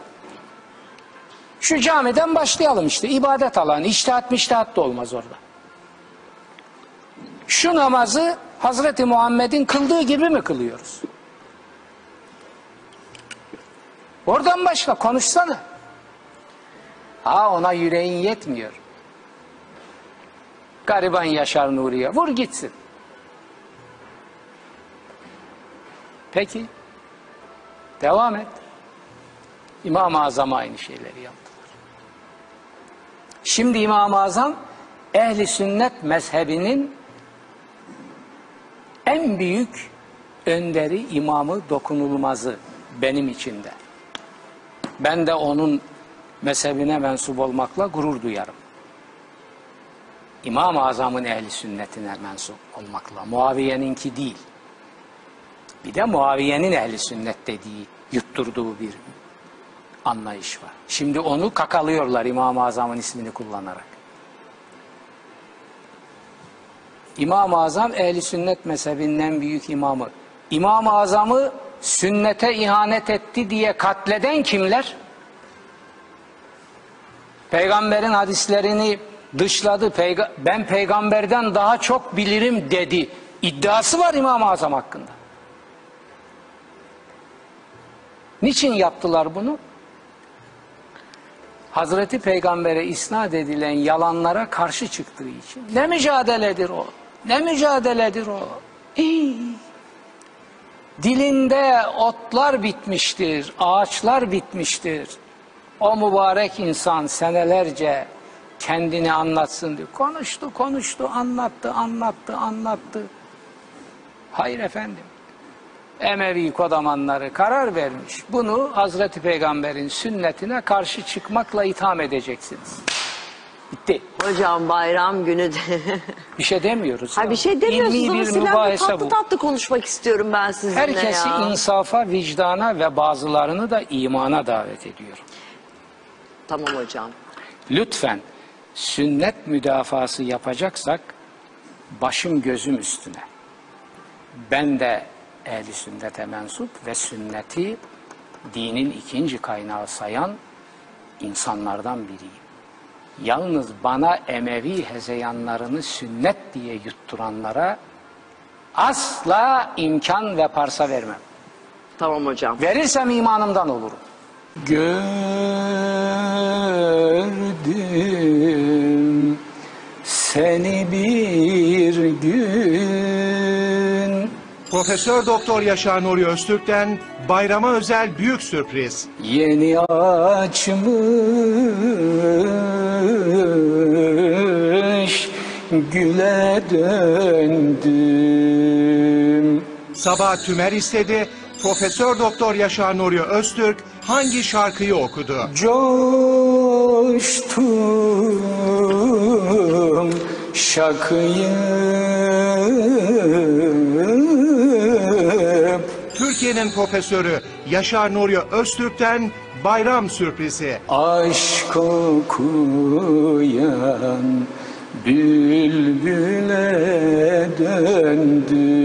Şu camiden başlayalım işte ibadet alanı iştihat miştihat da olmaz orada. Şu namazı Hazreti Muhammed'in kıldığı gibi mi kılıyoruz? Oradan başla konuşsana. Ha ona yüreğin yetmiyor. Gariban Yaşar Nuriye vur gitsin. Peki. Devam et. İmam-ı Azam aynı şeyleri yaptılar. Şimdi İmam-ı Azam ehli sünnet mezhebinin en büyük önderi, imamı, dokunulmazı benim içinde. Ben de onun mezhebine mensup olmakla gurur duyarım. İmam-ı Azam'ın ehli sünnetine mensup olmakla. Muaviye'ninki değil. Bir de Muaviye'nin ehli sünnet dediği, yutturduğu bir anlayış var. Şimdi onu kakalıyorlar İmam-ı Azam'ın ismini kullanarak. İmam-ı Azam ehli sünnet mezhebinden büyük imamı. İmam-ı Azam'ı sünnete ihanet etti diye katleden kimler? Peygamberin hadislerini dışladı. Peyga- ben peygamberden daha çok bilirim dedi. İddiası var İmam-ı Azam hakkında. Niçin yaptılar bunu? Hazreti Peygamber'e isnat edilen yalanlara karşı çıktığı için. Ne mücadeledir o? Ne mücadeledir o? İy. Dilinde otlar bitmiştir, ağaçlar bitmiştir. O mübarek insan senelerce kendini anlatsın diye konuştu, konuştu, anlattı, anlattı, anlattı. Hayır efendim. Emevi kodamanları karar vermiş. Bunu Hazreti Peygamber'in sünnetine karşı çıkmakla itham edeceksiniz. Bitti. Hocam bayram günü de... Bir şey demiyoruz. ha bir şey demiyorsunuz ama Sinan Bey, tatlı bu. tatlı konuşmak istiyorum ben sizinle Herkesi ya. insafa, vicdana ve bazılarını da imana davet ediyor. Tamam hocam. Lütfen sünnet müdafası yapacaksak başım gözüm üstüne. Ben de ehli sünnete mensup ve sünneti dinin ikinci kaynağı sayan insanlardan biriyim. Yalnız bana Emevi hezeyanlarını sünnet diye yutturanlara asla imkan ve parsa vermem. Tamam hocam. Verirsem imanımdan olurum. Gördüm seni bir gün Profesör Doktor Yaşar Nuri Öztürk'ten bayrama özel büyük sürpriz. yeni açmış güle döndüm. Sabah Tümer istedi. Profesör Doktor Yaşar Nuri Öztürk hangi şarkıyı okudu? Coştum şakıyım Türkiye'nin profesörü Yaşar Nuri Öztürk'ten bayram sürprizi. Aşk okuyan bülbüle döndüm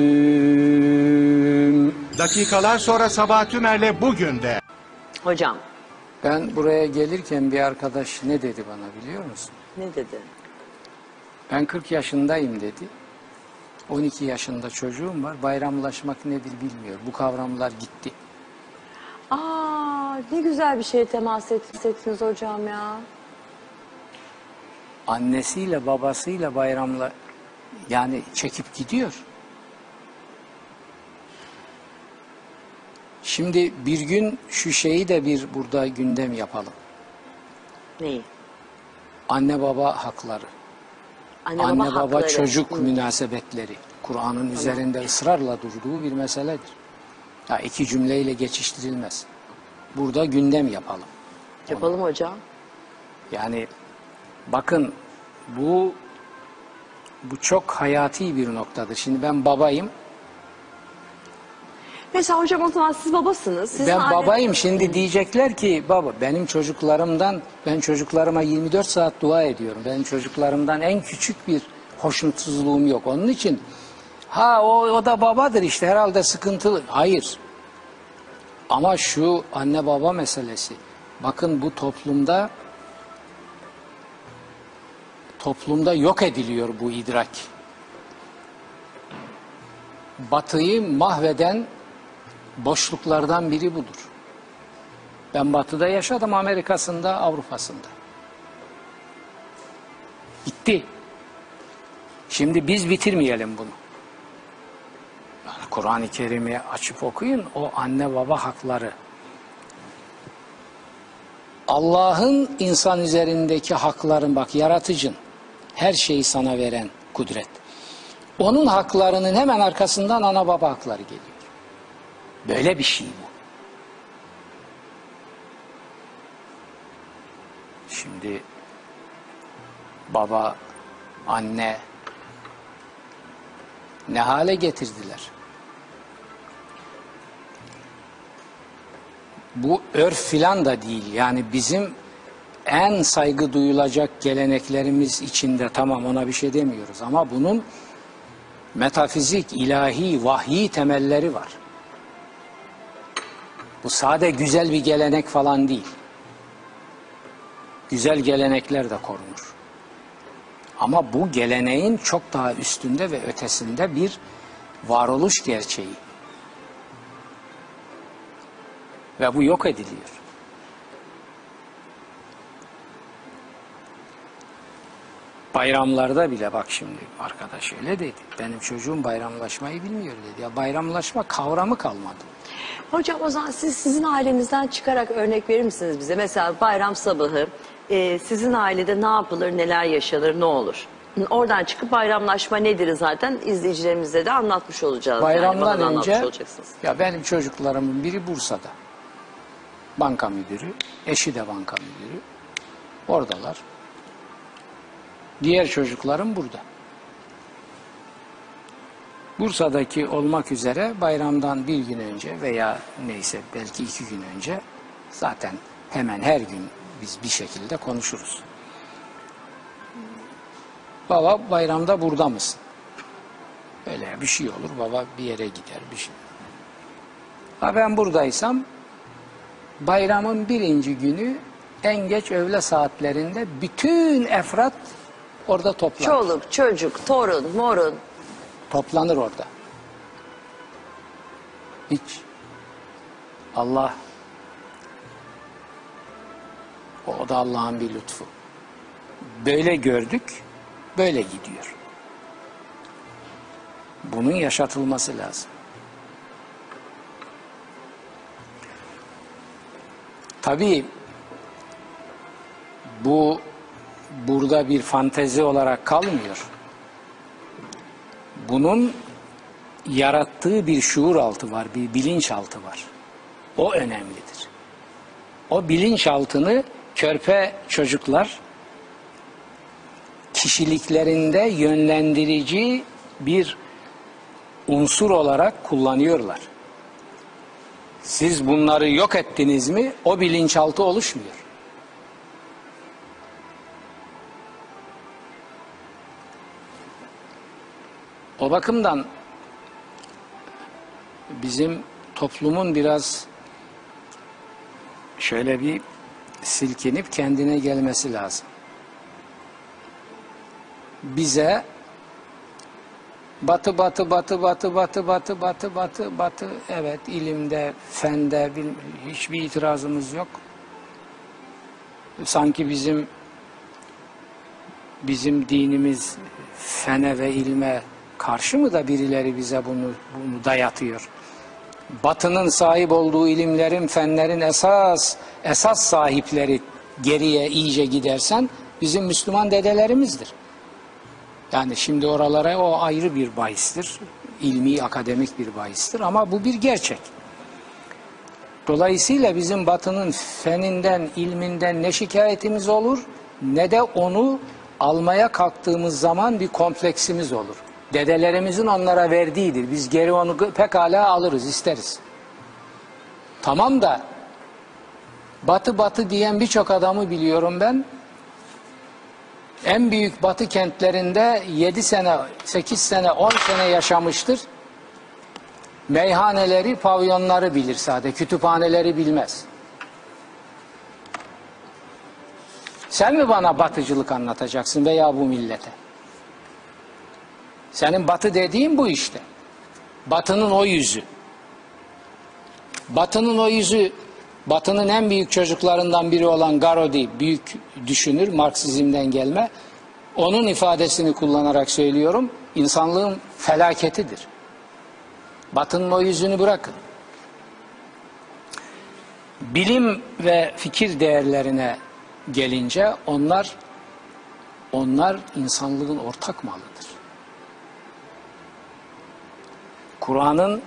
Dakikalar sonra Sabah Tümer'le bugün de. Hocam Ben buraya gelirken bir arkadaş ne dedi bana biliyor musun? ne dedi? Ben 40 yaşındayım dedi. 12 yaşında çocuğum var. Bayramlaşmak nedir bilmiyor. Bu kavramlar gitti. Aa ne güzel bir şeye temas ettiniz hocam ya. Annesiyle babasıyla bayramla yani çekip gidiyor. Şimdi bir gün şu şeyi de bir burada gündem yapalım. Neyi? Anne baba hakları. Anne, Anne baba, hakları. çocuk Hı. münasebetleri. Kur'an'ın üzerinde ısrarla durduğu bir meseledir. Ya iki cümleyle geçiştirilmez. Burada gündem yapalım. Yapalım hocam. Yani bakın bu bu çok hayati bir noktadır. Şimdi ben babayım. Mesela hocam o zaman siz babasınız. Sizin ben babayım. Şimdi diyecekler ki baba benim çocuklarımdan ben çocuklarıma 24 saat dua ediyorum. Benim çocuklarımdan en küçük bir hoşnutsuzluğum yok. Onun için ha o, o da babadır işte herhalde sıkıntılı. Hayır. Ama şu anne baba meselesi. Bakın bu toplumda toplumda yok ediliyor bu idrak. Batıyı mahveden boşluklardan biri budur. Ben batıda yaşadım, Amerika'sında, Avrupa'sında. Gitti. Şimdi biz bitirmeyelim bunu. Yani Kur'an-ı Kerim'i açıp okuyun, o anne baba hakları. Allah'ın insan üzerindeki hakların, bak yaratıcın, her şeyi sana veren kudret. Onun haklarının hemen arkasından ana baba hakları geliyor. Böyle bir şey bu. Şimdi baba, anne ne hale getirdiler? Bu örf filan da değil. Yani bizim en saygı duyulacak geleneklerimiz içinde tamam ona bir şey demiyoruz ama bunun metafizik, ilahi, vahyi temelleri var. Bu sade güzel bir gelenek falan değil. Güzel gelenekler de korunur. Ama bu geleneğin çok daha üstünde ve ötesinde bir varoluş gerçeği. Ve bu yok ediliyor. Bayramlarda bile bak şimdi arkadaş öyle dedi. Benim çocuğum bayramlaşmayı bilmiyor dedi. Ya bayramlaşma kavramı kalmadı. Hocam o zaman siz sizin ailenizden çıkarak örnek verir misiniz bize? Mesela bayram sabahı e, sizin ailede ne yapılır, neler yaşanır, ne olur? Oradan çıkıp bayramlaşma nedir zaten izleyicilerimize de anlatmış olacağız. yani Bayramdan da anlatmış önce ya benim çocuklarımın biri Bursa'da. Banka müdürü, eşi de banka müdürü. Oradalar. Diğer çocuklarım burada. Bursa'daki olmak üzere bayramdan bir gün önce veya neyse belki iki gün önce zaten hemen her gün biz bir şekilde konuşuruz. Baba bayramda burada mısın? Öyle bir şey olur baba bir yere gider bir şey. Ha ben buradaysam bayramın birinci günü en geç öğle saatlerinde bütün efrat orada toplanır. Çoluk, çocuk, torun, morun. Toplanır orada. Hiç. Allah o da Allah'ın bir lütfu. Böyle gördük, böyle gidiyor. Bunun yaşatılması lazım. Tabii bu burada bir fantezi olarak kalmıyor. Bunun yarattığı bir şuur altı var, bir bilinçaltı var. O önemlidir. O bilinçaltını körpe çocuklar kişiliklerinde yönlendirici bir unsur olarak kullanıyorlar. Siz bunları yok ettiniz mi o bilinçaltı oluşmuyor. O bakımdan bizim toplumun biraz şöyle bir silkinip kendine gelmesi lazım. Bize batı batı batı batı batı batı batı batı batı evet ilimde, fende hiçbir itirazımız yok. Sanki bizim bizim dinimiz fene ve ilme karşı mı da birileri bize bunu bunu dayatıyor? Batı'nın sahip olduğu ilimlerin, fenlerin esas esas sahipleri geriye iyice gidersen bizim Müslüman dedelerimizdir. Yani şimdi oralara o ayrı bir bahistir. ilmi, akademik bir bahistir ama bu bir gerçek. Dolayısıyla bizim batının feninden, ilminden ne şikayetimiz olur ne de onu almaya kalktığımız zaman bir kompleksimiz olur. Dedelerimizin onlara verdiğidir. Biz geri onu pekala alırız, isteriz. Tamam da batı batı diyen birçok adamı biliyorum ben. En büyük batı kentlerinde 7 sene, 8 sene, 10 sene yaşamıştır. Meyhaneleri, pavyonları bilir sadece, kütüphaneleri bilmez. Sen mi bana batıcılık anlatacaksın veya bu millete? Senin batı dediğin bu işte. Batının o yüzü. Batının o yüzü, batının en büyük çocuklarından biri olan Garodi, büyük düşünür, Marksizmden gelme. Onun ifadesini kullanarak söylüyorum, insanlığın felaketidir. Batının o yüzünü bırakın. Bilim ve fikir değerlerine gelince onlar onlar insanlığın ortak malıdır. Kur'an'ın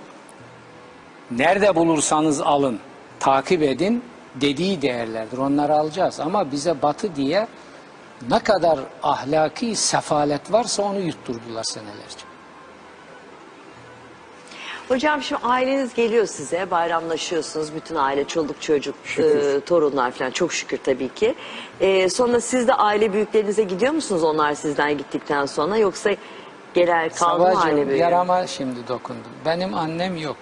nerede bulursanız alın, takip edin dediği değerlerdir. Onları alacağız ama bize batı diye ne kadar ahlaki sefalet varsa onu yutturdular senelerce. Hocam şimdi aileniz geliyor size, bayramlaşıyorsunuz. Bütün aile, çoluk çocuk, e, torunlar falan çok şükür tabii ki. E, sonra siz de aile büyüklerinize gidiyor musunuz onlar sizden gittikten sonra? Yoksa genel kaldı mı büyüğü? yarama şimdi dokundum. Benim annem yok,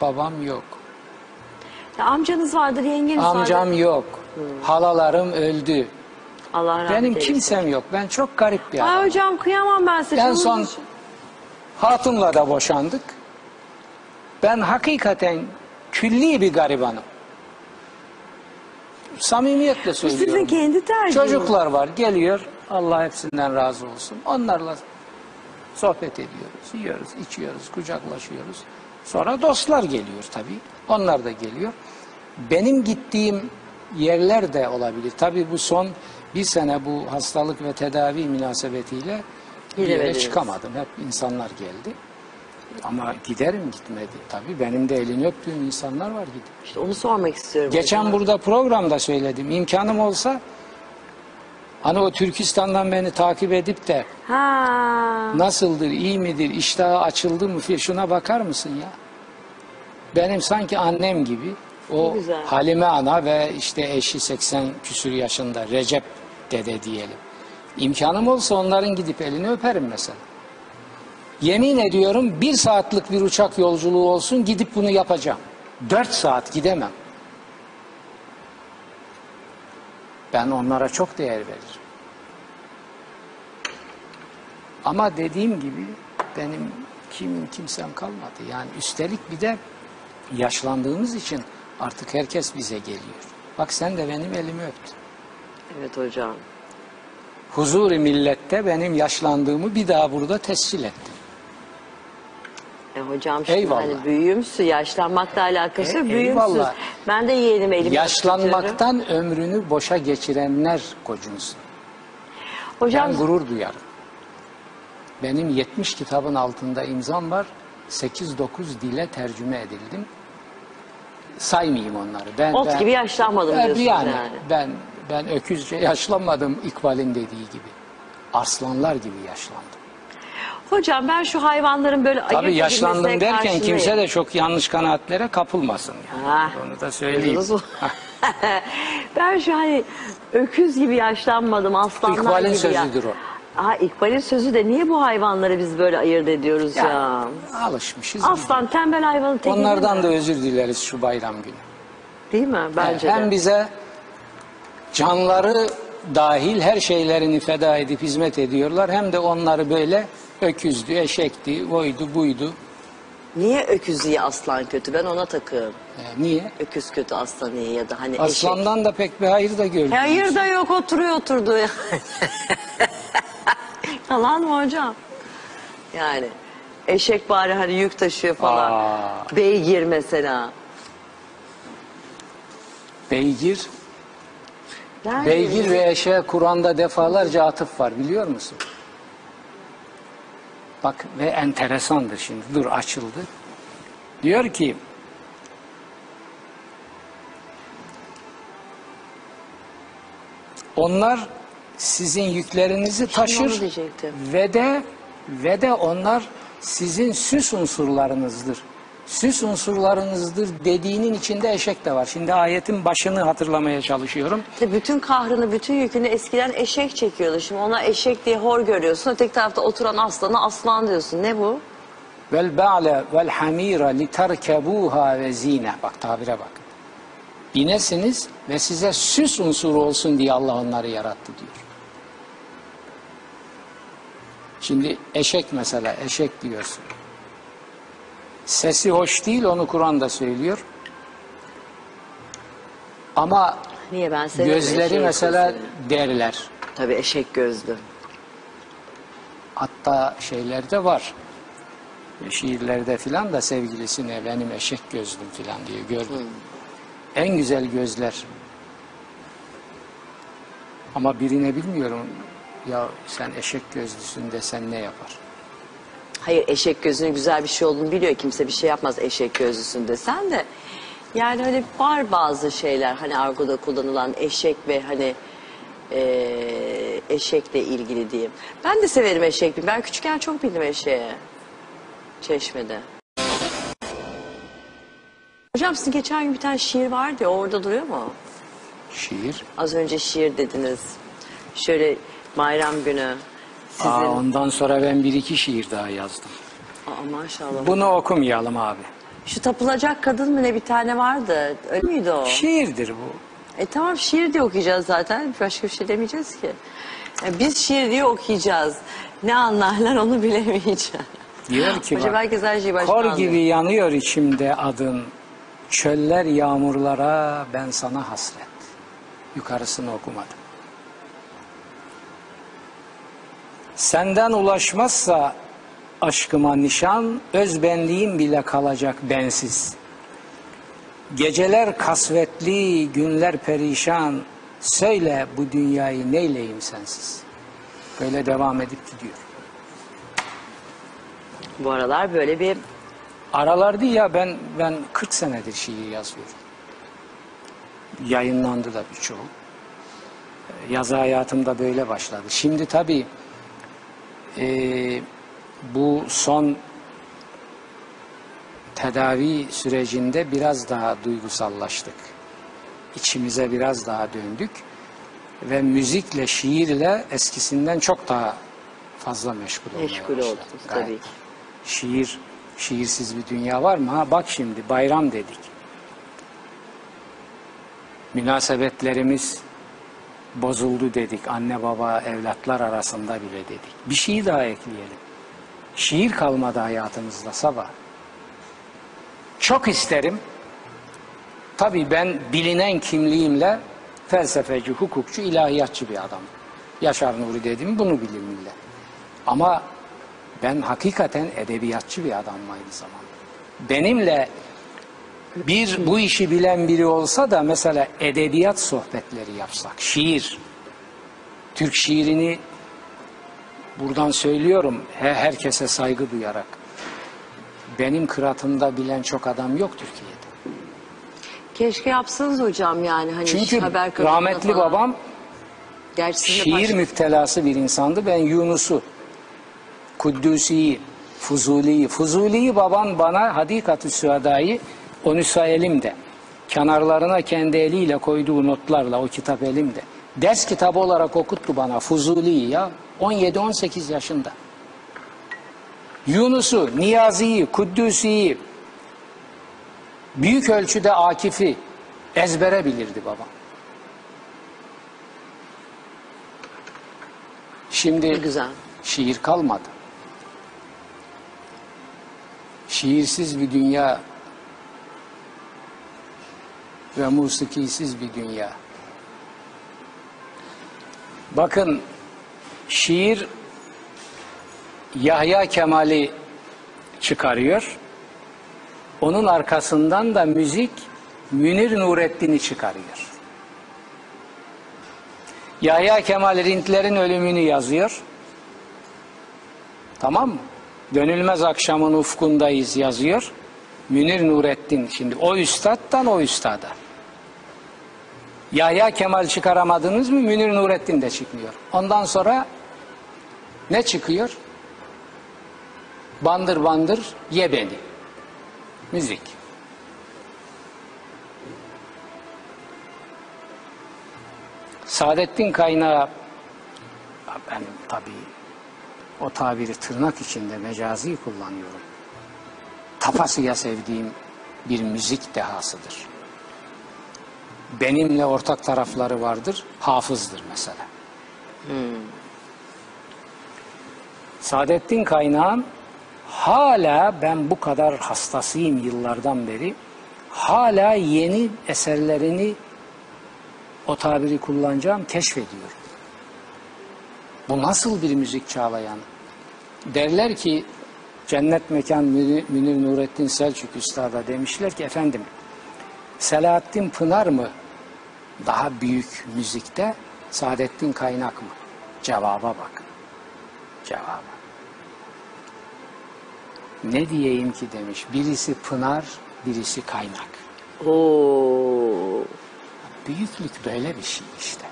babam yok, Ya amcanız vardır, yengeniz amcam vardır. yok, halalarım öldü. Allah rahmet Benim eylesin. kimsem yok. Ben çok garip bir Ay adamım. hocam kıyamam ben size. En son hatunla da boşandık. Ben hakikaten külli bir garibanım. Samimiyetle söylüyorum. sizin kendi tercihiniz. Çocuklar var geliyor. Allah hepsinden razı olsun. Onlarla sohbet ediyoruz, yiyoruz, içiyoruz, kucaklaşıyoruz. Sonra dostlar geliyor tabii. Onlar da geliyor. Benim gittiğim yerler de olabilir. Tabii bu son bir sene bu hastalık ve tedavi münasebetiyle bir yere çıkamadım. Hep insanlar geldi. Ama giderim gitmedi. Tabii benim de elini öptüğüm insanlar var gidip. İşte onu sormak istiyorum. Geçen burada programda söyledim. İmkanım olsa hani o Türkistan'dan beni takip edip de Ha. nasıldır, iyi midir, iştahı açıldı mı filan şuna bakar mısın ya? Benim sanki annem gibi o güzel. Halime ana ve işte eşi 80 küsür yaşında Recep dede diyelim. İmkanım olsa onların gidip elini öperim mesela. Yemin ediyorum bir saatlik bir uçak yolculuğu olsun gidip bunu yapacağım. Dört saat gidemem. Ben onlara çok değer veririm. Ama dediğim gibi benim kim kimsem kalmadı. Yani üstelik bir de yaşlandığımız için artık herkes bize geliyor. Bak sen de benim elimi öptün. Evet hocam. Huzur-i millette benim yaşlandığımı bir daha burada tescil ettim. E hocam şimdi Eyvallah. hani büyüğümsü yaşlanmakla alakası E, eyvallah. Ben de yeğenim elimi tutuyorum. Yaşlanmaktan ömrünü boşa geçirenler gocunsun. Hocam Ben gurur duyarım. Benim 70 kitabın altında imzam var. 8-9 dile tercüme edildim. Saymayayım onları. Ben, ot ben- gibi yaşlanmadım Ben- diyorsunuz yani, yani. Ben ben öküzce yaşlanmadım İkbal'in dediği gibi. Arslanlar gibi yaşlandım. Hocam ben şu hayvanların böyle ayırt Tabii yaşlandım derken karşıyım. kimse de çok yanlış kanaatlere kapılmasın. Yani. Ha. Onu da söyleyeyim. [LAUGHS] [LAUGHS] Ben şu hani öküz gibi yaşlanmadım aslanlar İkbal'in gibi ya. sözüdür o. Ha İkbal'in sözü de niye bu hayvanları biz böyle ayırt ediyoruz ya? Ya, alışmışız. Aslan tembel hayvanın teki Onlardan da özür dileriz şu bayram günü. Değil mi? Bence Hem de. bize canları dahil her şeylerini feda edip hizmet ediyorlar. Hem de onları böyle öküzdü, eşekti, oydu, buydu. Niye öküz iyi aslan kötü? Ben ona takığım. Ee, niye? Öküz kötü aslan iyi ya da hani eşek. Aslandan da pek bir hayır da gördüm. Hayır da yok oturuyor oturdu. [LAUGHS] Yalan mı hocam? Yani Eşek bari hani yük taşıyor falan. Aa. Beygir mesela. Beygir, Nerede? beygir ve eşeğe Kur'an'da defalarca atıf var biliyor musun? Bak ve enteresandır şimdi. Dur açıldı. Diyor ki onlar sizin yüklerinizi taşır ve de ve de onlar sizin süs unsurlarınızdır. Süs unsurlarınızdır dediğinin içinde eşek de var. Şimdi ayetin başını hatırlamaya çalışıyorum. İşte bütün kahrını, bütün yükünü eskiden eşek çekiyordu. Şimdi ona eşek diye hor görüyorsun. Öteki tarafta oturan aslana aslan diyorsun. Ne bu? Vel ba'le vel hamira literkebuha ve zine. Bak tabire bak. Binesiniz ve size süs unsuru olsun diye Allah onları yarattı diyor. Şimdi eşek mesela, eşek diyorsun. Sesi hoş değil, onu Kur'an da söylüyor. Ama Niye ben severim gözleri eşeği mesela sesini. derler. Tabii eşek gözlü. Hatta şeylerde var. Şiirlerde filan da sevgilisine benim eşek gözlüm filan diye gördüm. En güzel gözler. Ama birine bilmiyorum ya sen eşek gözlüsün desen ne yapar? Hayır eşek gözünün güzel bir şey olduğunu biliyor. Kimse bir şey yapmaz eşek gözlüsün desen de. Yani öyle var bazı şeyler hani argoda kullanılan eşek ve hani eee, eşekle ilgili diyeyim. Ben de severim eşek. Ben küçükken çok bindim eşeğe. Çeşmede. Hocam sizin geçen gün bir tane şiir vardı ya orada duruyor mu? Şiir. Az önce şiir dediniz. Şöyle bayram günü sizin... Aa, ondan sonra ben bir iki şiir daha yazdım. Aa, maşallah. Bunu okumayalım abi. Şu tapılacak kadın mı ne bir tane vardı. Öyle miydi o? Şiirdir bu. E tamam şiir diye okuyacağız zaten. Başka bir şey demeyeceğiz ki. E, biz şiir diye okuyacağız. Ne anlarlar onu bilemeyeceğim. Diyor ki Hocam herkes her şeyi Kor anlıyor. gibi yanıyor içimde adın. Çöller yağmurlara ben sana hasret. Yukarısını okumadım. Senden ulaşmazsa aşkıma nişan, özbenliğim bile kalacak bensiz. Geceler kasvetli, günler perişan. Söyle bu dünyayı neyleyim sensiz. Böyle devam edip gidiyor. Bu aralar böyle bir Aralardı ya ben ben 40 senedir şiir yazıyorum. Yayınlandı da birçoğu. Yazı hayatımda böyle başladı. Şimdi tabii eee, bu son tedavi sürecinde biraz daha duygusallaştık. İçimize biraz daha döndük ve müzikle, şiirle eskisinden çok daha fazla meşgul olmaya meşgul Gayet. tabii. Şiir, şiirsiz bir dünya var mı? Ha bak şimdi bayram dedik. Münasebetlerimiz bozuldu dedik. Anne baba evlatlar arasında bile dedik. Bir şey daha ekleyelim. Şiir kalmadı hayatımızda sabah. Çok isterim. Tabii ben bilinen kimliğimle felsefeci, hukukçu, ilahiyatçı bir adam. Yaşar Nuri dedim bunu bilir millet. Ama ben hakikaten edebiyatçı bir adamım aynı zamanda. Benimle bir bu işi bilen biri olsa da mesela edebiyat sohbetleri yapsak, şiir, Türk şiirini buradan söylüyorum he- herkese saygı duyarak. Benim kıratımda bilen çok adam yok Türkiye'de. keşke yapsanız hocam yani hani Çünkü haber rahmetli falan. babam Gerçi şiir baş- müptelası bir insandı. Ben Yunus'u, Kudüs'ü, Fuzuli'yi. Fuzuli'yi baban bana Hadikat-ı Süheda'yı o nüsa elimde. Kenarlarına kendi eliyle koyduğu notlarla o kitap elimde. Ders kitabı olarak okuttu bana Fuzuli'yi ya. 17-18 yaşında. Yunus'u, Niyazi'yi, Kuddüs'ü, büyük ölçüde Akif'i ezbere bilirdi babam. Şimdi Ne güzel. şiir kalmadı. Şiirsiz bir dünya ve musikisiz bir dünya. Bakın şiir Yahya Kemal'i çıkarıyor. Onun arkasından da müzik Münir Nurettin'i çıkarıyor. Yahya Kemal Rintler'in ölümünü yazıyor. Tamam mı? Dönülmez akşamın ufkundayız yazıyor. Münir Nurettin şimdi o üstattan o üstada. Yahya Kemal çıkaramadınız mı Münir Nurettin de çıkmıyor. Ondan sonra ne çıkıyor? Bandır bandır ye beni. Müzik. Saadettin Kaynağı ben tabii o tabiri tırnak içinde mecazi kullanıyorum. Tapasıya sevdiğim bir müzik dehasıdır. Benimle ortak tarafları vardır. Hafızdır mesela. Saadettin Kaynağ'ın hala ben bu kadar hastasıyım yıllardan beri. Hala yeni eserlerini o tabiri kullanacağım keşfediyorum. Bu nasıl bir müzik çağlayan? Derler ki Cennet Mekan Münir Nurettin Selçuk Üstad'a demişler ki efendim Selahattin Pınar mı daha büyük müzikte Saadettin Kaynak mı? Cevaba bakın. Cevaba. Ne diyeyim ki demiş. Birisi Pınar, birisi Kaynak. Oo. Büyüklük böyle bir şey işte.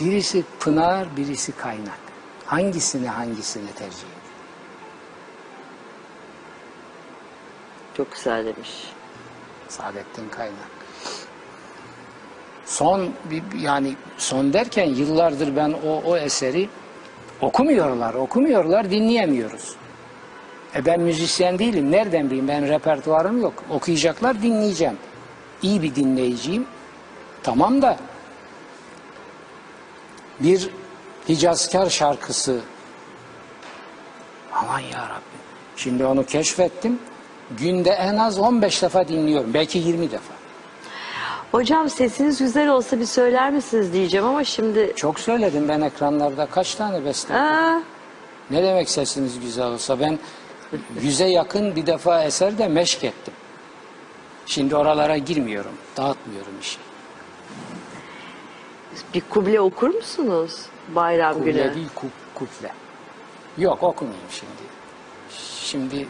Birisi Pınar, birisi Kaynak. Hangisini hangisini tercih ediyor? Çok güzel demiş. Saadettin Kaynak. Son yani son derken yıllardır ben o o eseri okumuyorlar, okumuyorlar, dinleyemiyoruz. E ben müzisyen değilim. Nereden bileyim? Ben repertuarım yok. Okuyacaklar, dinleyeceğim. İyi bir dinleyiciyim. Tamam da bir Hicazkar şarkısı aman ya Rabbi. Şimdi onu keşfettim. Günde en az 15 defa dinliyorum. Belki 20 defa. Hocam sesiniz güzel olsa bir söyler misiniz diyeceğim ama şimdi... Çok söyledim ben ekranlarda. Kaç tane beste? Aa, Ne demek sesiniz güzel olsa? Ben yüze yakın bir defa eser de meşk ettim. Şimdi oralara girmiyorum. Dağıtmıyorum işi. bir kuble okur musunuz bayram Kuple günü? değil ku, kuple. Yok okumayayım şimdi. Şimdi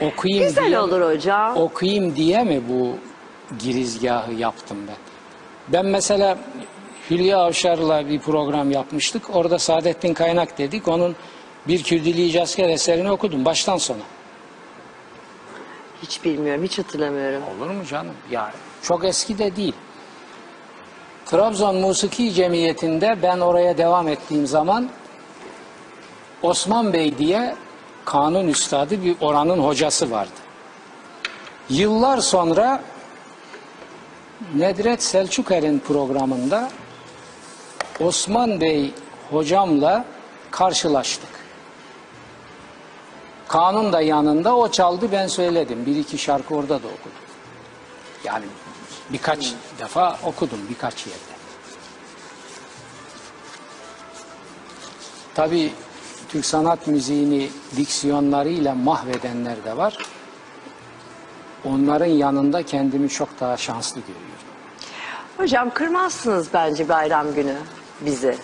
okuyayım Güzel diye, olur hocam. okuyayım diye mi bu girizgahı yaptım ben? Ben mesela Hülya Avşar'la bir program yapmıştık. Orada Saadettin Kaynak dedik. Onun bir Kürdili İcazkar eserini okudum baştan sona. Hiç bilmiyorum, hiç hatırlamıyorum. Olur mu canım? Ya çok eski de değil. Trabzon Musiki Cemiyeti'nde ben oraya devam ettiğim zaman Osman Bey diye kanun üstadı bir oranın hocası vardı. Yıllar sonra Nedret Selçuker'in programında Osman Bey hocamla karşılaştık. Kanun da yanında o çaldı ben söyledim. Bir iki şarkı orada da okudum. Yani birkaç defa okudum birkaç yerde. Tabii Türk sanat müziğini diksiyonlarıyla mahvedenler de var. Onların yanında kendimi çok daha şanslı görüyorum. Hocam kırmazsınız bence bayram günü bizi.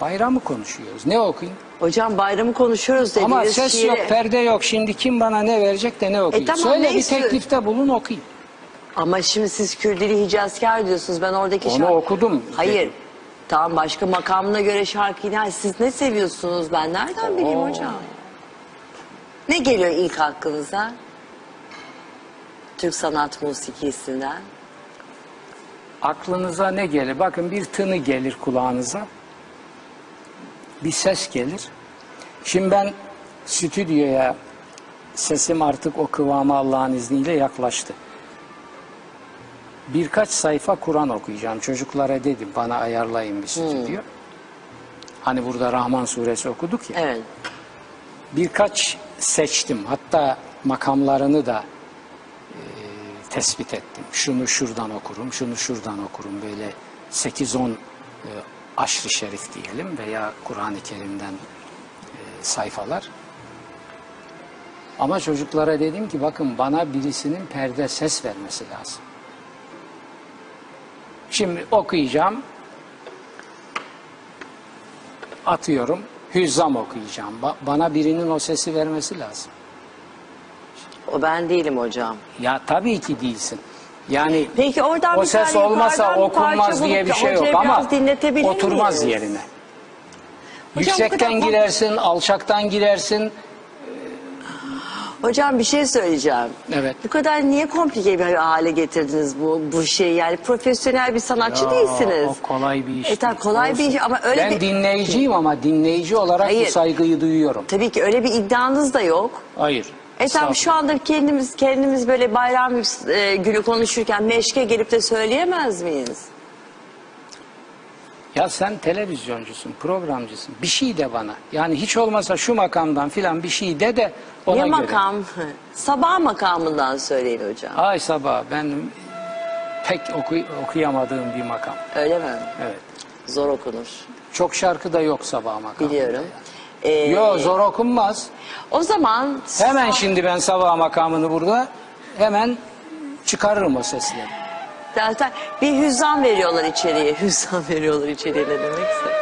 Bayramı konuşuyoruz. Ne okuyayım? Hocam bayramı konuşuyoruz dediğiniz Ama ses şiiri- yok, perde yok. Şimdi kim bana ne verecek de ne okuyayım? E tamam, Söyle ne bir istiyor- teklifte bulun okuyayım. Ama şimdi siz Kürdili Hicazkar diyorsunuz. Ben oradaki Onu şarkı- okudum. Hayır. Tamam başka makamına göre şarkıyı ne? Siz ne seviyorsunuz ben nereden bileyim Oo. hocam? Ne geliyor ilk aklınıza? Türk sanat musikisinden. Aklınıza ne gelir? Bakın bir tını gelir kulağınıza. Bir ses gelir. Şimdi ben stüdyoya sesim artık o kıvama Allah'ın izniyle yaklaştı. Birkaç sayfa Kur'an okuyacağım. Çocuklara dedim bana ayarlayın bir stüdyo. Hani burada Rahman suresi okuduk ya. Evet. Birkaç seçtim. Hatta makamlarını da e, tespit ettim. Şunu şuradan okurum, şunu şuradan okurum. Böyle 8-10 e, aşrı şerif diyelim veya Kur'an-ı Kerim'den e, sayfalar. Ama çocuklara dedim ki bakın bana birisinin perde ses vermesi lazım. Şimdi okuyacağım. Atıyorum. Hüzzam okuyacağım. Ba- bana birinin o sesi vermesi lazım. O ben değilim hocam. Ya tabii ki değilsin. Yani Peki oradan o bir ses tane olmasa yukarıdan bir okunmaz diye bulup bir da şey yok hocaya ama biraz dinletebilir oturmaz miyiz? yerine. bu Yüksekten girersin, alçaktan girersin. Hocam bir şey söyleyeceğim. Evet. Bu kadar niye komplike bir hale getirdiniz bu bu şeyi? Yani profesyonel bir sanatçı Ya, değilsiniz. O kolay bir iş. E tabii kolay bir iş ama öyle ben bir- dinleyiciyim ama dinleyici olarak Hayır. bu saygıyı duyuyorum. Tabii ki öyle bir iddianız da yok. Hayır. E tamam şu anda kendimiz kendimiz böyle bayram e, günü konuşurken meşke gelip de söyleyemez miyiz? Ya sen televizyoncusun, programcısın. Bir şey de bana. Yani hiç olmasa şu makamdan filan bir şey de de ona ne göre. makam? Sabah makamından söyleyin hocam. Ay sabah ben pek oku- okuyamadığım bir makam. Öyle mi? Evet. Zor okunur. Çok şarkı da yok sabah makamında. Biliyorum. Ee, Yok zor okunmaz. O zaman Hemen şimdi ben sabah makamını burada hemen çıkarırım o sesleri. Zaten bir hüzzam veriyorlar içeriye. [LAUGHS] Hüzzam veriyorlar içeriye ne demekse.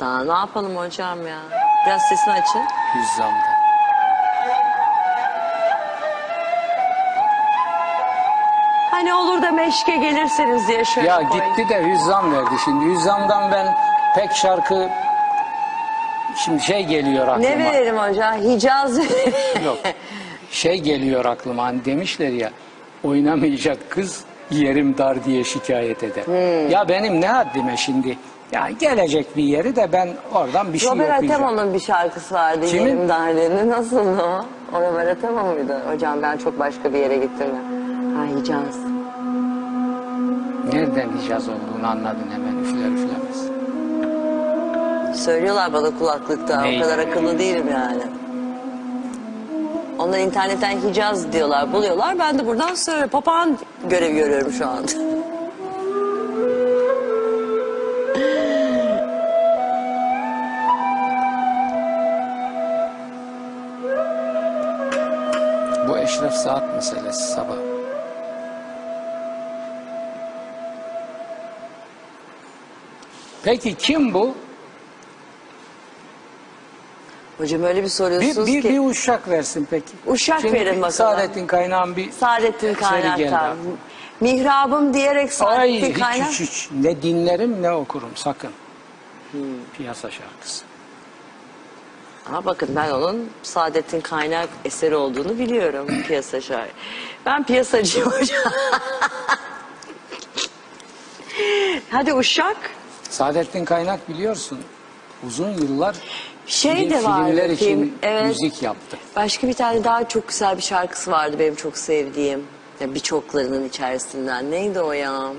Daha ne yapalım hocam ya? Biraz sesini açın. Hüzzamda. Hani olur da meşke gelirseniz diye şöyle Ya koy. gitti de hüzzam verdi şimdi. Hüzzamdan ben pek şarkı şimdi şey geliyor aklıma. Ne verelim hocam? Hicaz [LAUGHS] Yok. Şey geliyor aklıma hani demişler ya oynamayacak kız yerim dar diye şikayet eder. Hmm. Ya benim ne haddime şimdi? Ya gelecek bir yeri de ben oradan bir şey Robert okuyacağım. Atemo'nun bir şarkısı vardı. Kimin? Yerim darlığını. Nasıl o? O Robert Atemo muydu? Hocam ben çok başka bir yere gittim. ya. Ha Hicaz. Nereden Hicaz olduğunu anladın hemen üfler üflemez. Söylüyorlar bana kulaklıkta. Ney? O kadar akıllı değilim yani. Onlar internetten Hicaz diyorlar, buluyorlar. Ben de buradan söylüyorum. Papağan görevi görüyorum şu anda. Bu eşref saat meselesi sabah. Peki kim bu? Hocam öyle bir Bir, soruyorsunuz bir, ki. bir uşak versin peki. Uşak Şimdi verin bir bakalım. Saadettin Kaynağ'ın bir Saadettin eseri geldi Kaynak'tan. aklıma. Mihrabım diyerek Ay Saadettin hiç, Kaynak. hiç, hiç. Ne dinlerim ne okurum sakın. Piyasa şarkısı. Ama bakın ben onun Saadettin Kaynak eseri olduğunu biliyorum [CLEARS THROAT] piyasa şair. Ben piyasacıyım hocam. Hadi uşak. Saadettin Kaynak biliyorsun uzun yıllar Şey de var. filmler için evet. müzik yaptı. Başka bir tane daha çok güzel bir şarkısı vardı benim çok sevdiğim. Ya birçoklarının içerisinden. Neydi o ya?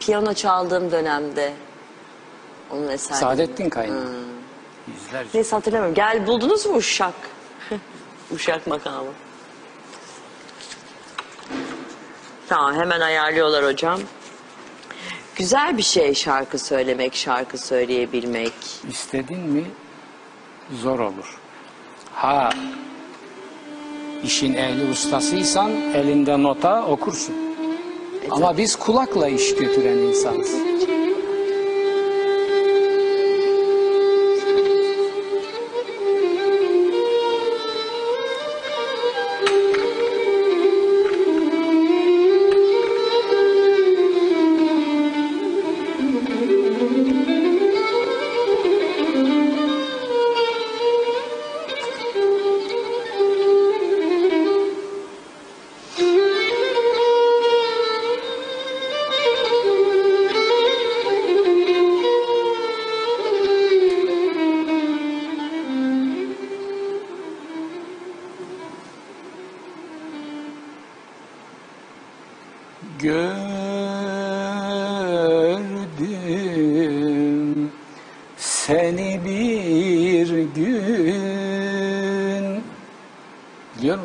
Piyano çaldığım dönemde. Onun eseri. Saadettin Kaynak. Hmm. Yüzlerce. Neyse hatırlamıyorum. Gel buldunuz mu Uşak? [LAUGHS] Uşak makamı. Tamam hemen ayarlıyorlar hocam. Güzel bir şey şarkı söylemek, şarkı söyleyebilmek. İstedin mi zor olur. Ha işin ehli ustasıysan elinde nota okursun. Ama biz kulakla iş götüren insanız.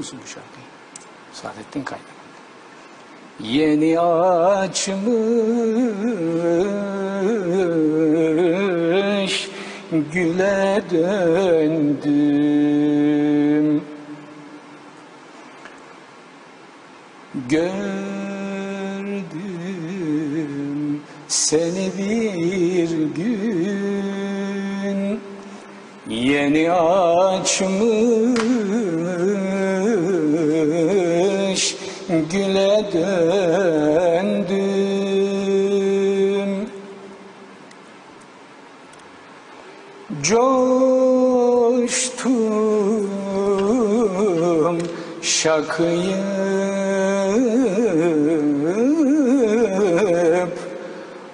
Musun bu şarkıyı? Saadettin Kaynak. yeni açmış güle döndüm Gördüm seni bir gün Yeni açmış güle döndüm Coştum şakıyıp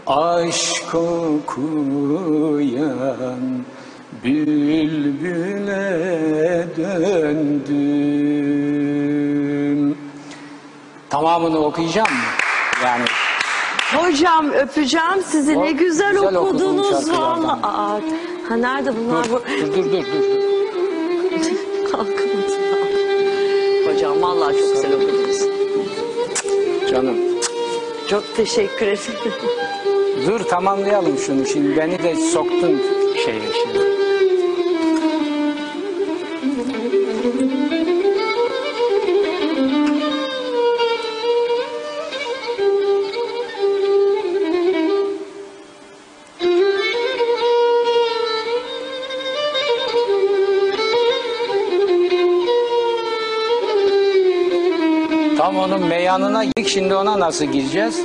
Aşk okuyan bülbüle döndüm. Tamamını okuyacağım mı? Yani Hocam öpeceğim sizi. Ne güzel, güzel okudun okudunuz şarkılardan. valla. Aa, ha nerede bunlar? Bu... dur dur dur dur. dur. Kalkamadım. Hocam vallahi çok güzel okudunuz. Canım. Çok teşekkür ederim. Dur tamamlayalım şunu şimdi. Beni de soktun şeye şimdi. Şimdi ona nasıl gireceğiz?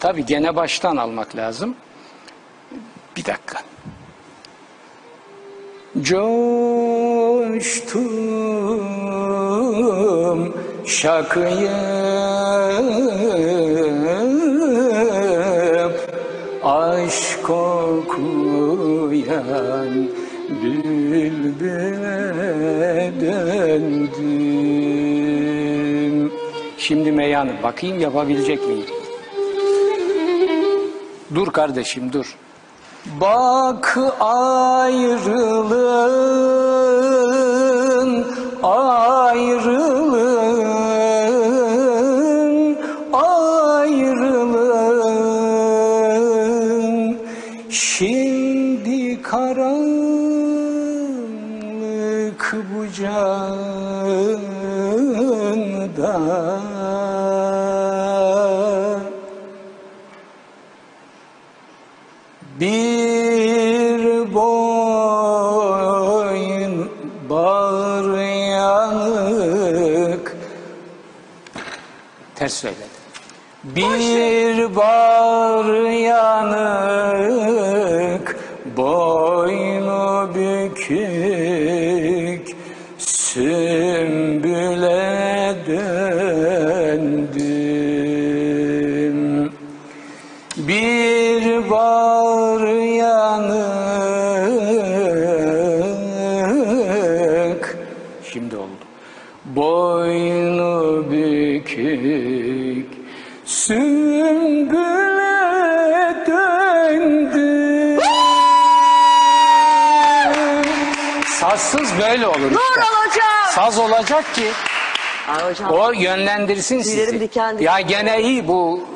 Tabii gene baştan almak lazım. Bir dakika. Coştum şakıyıp aşk okuyan bülbüle döndüm. Şimdi meyanı bakayım yapabilecek miyim? Dur kardeşim dur. Bak ayrılığın, ayrılığın, Ters söyledim. Bir bağır yanık Boynu bükük Böyle olur işte. hocam. Saz olacak ki Ay hocam. o yönlendirsin Tüylerim sizi. diken diken. Ya gene iyi bu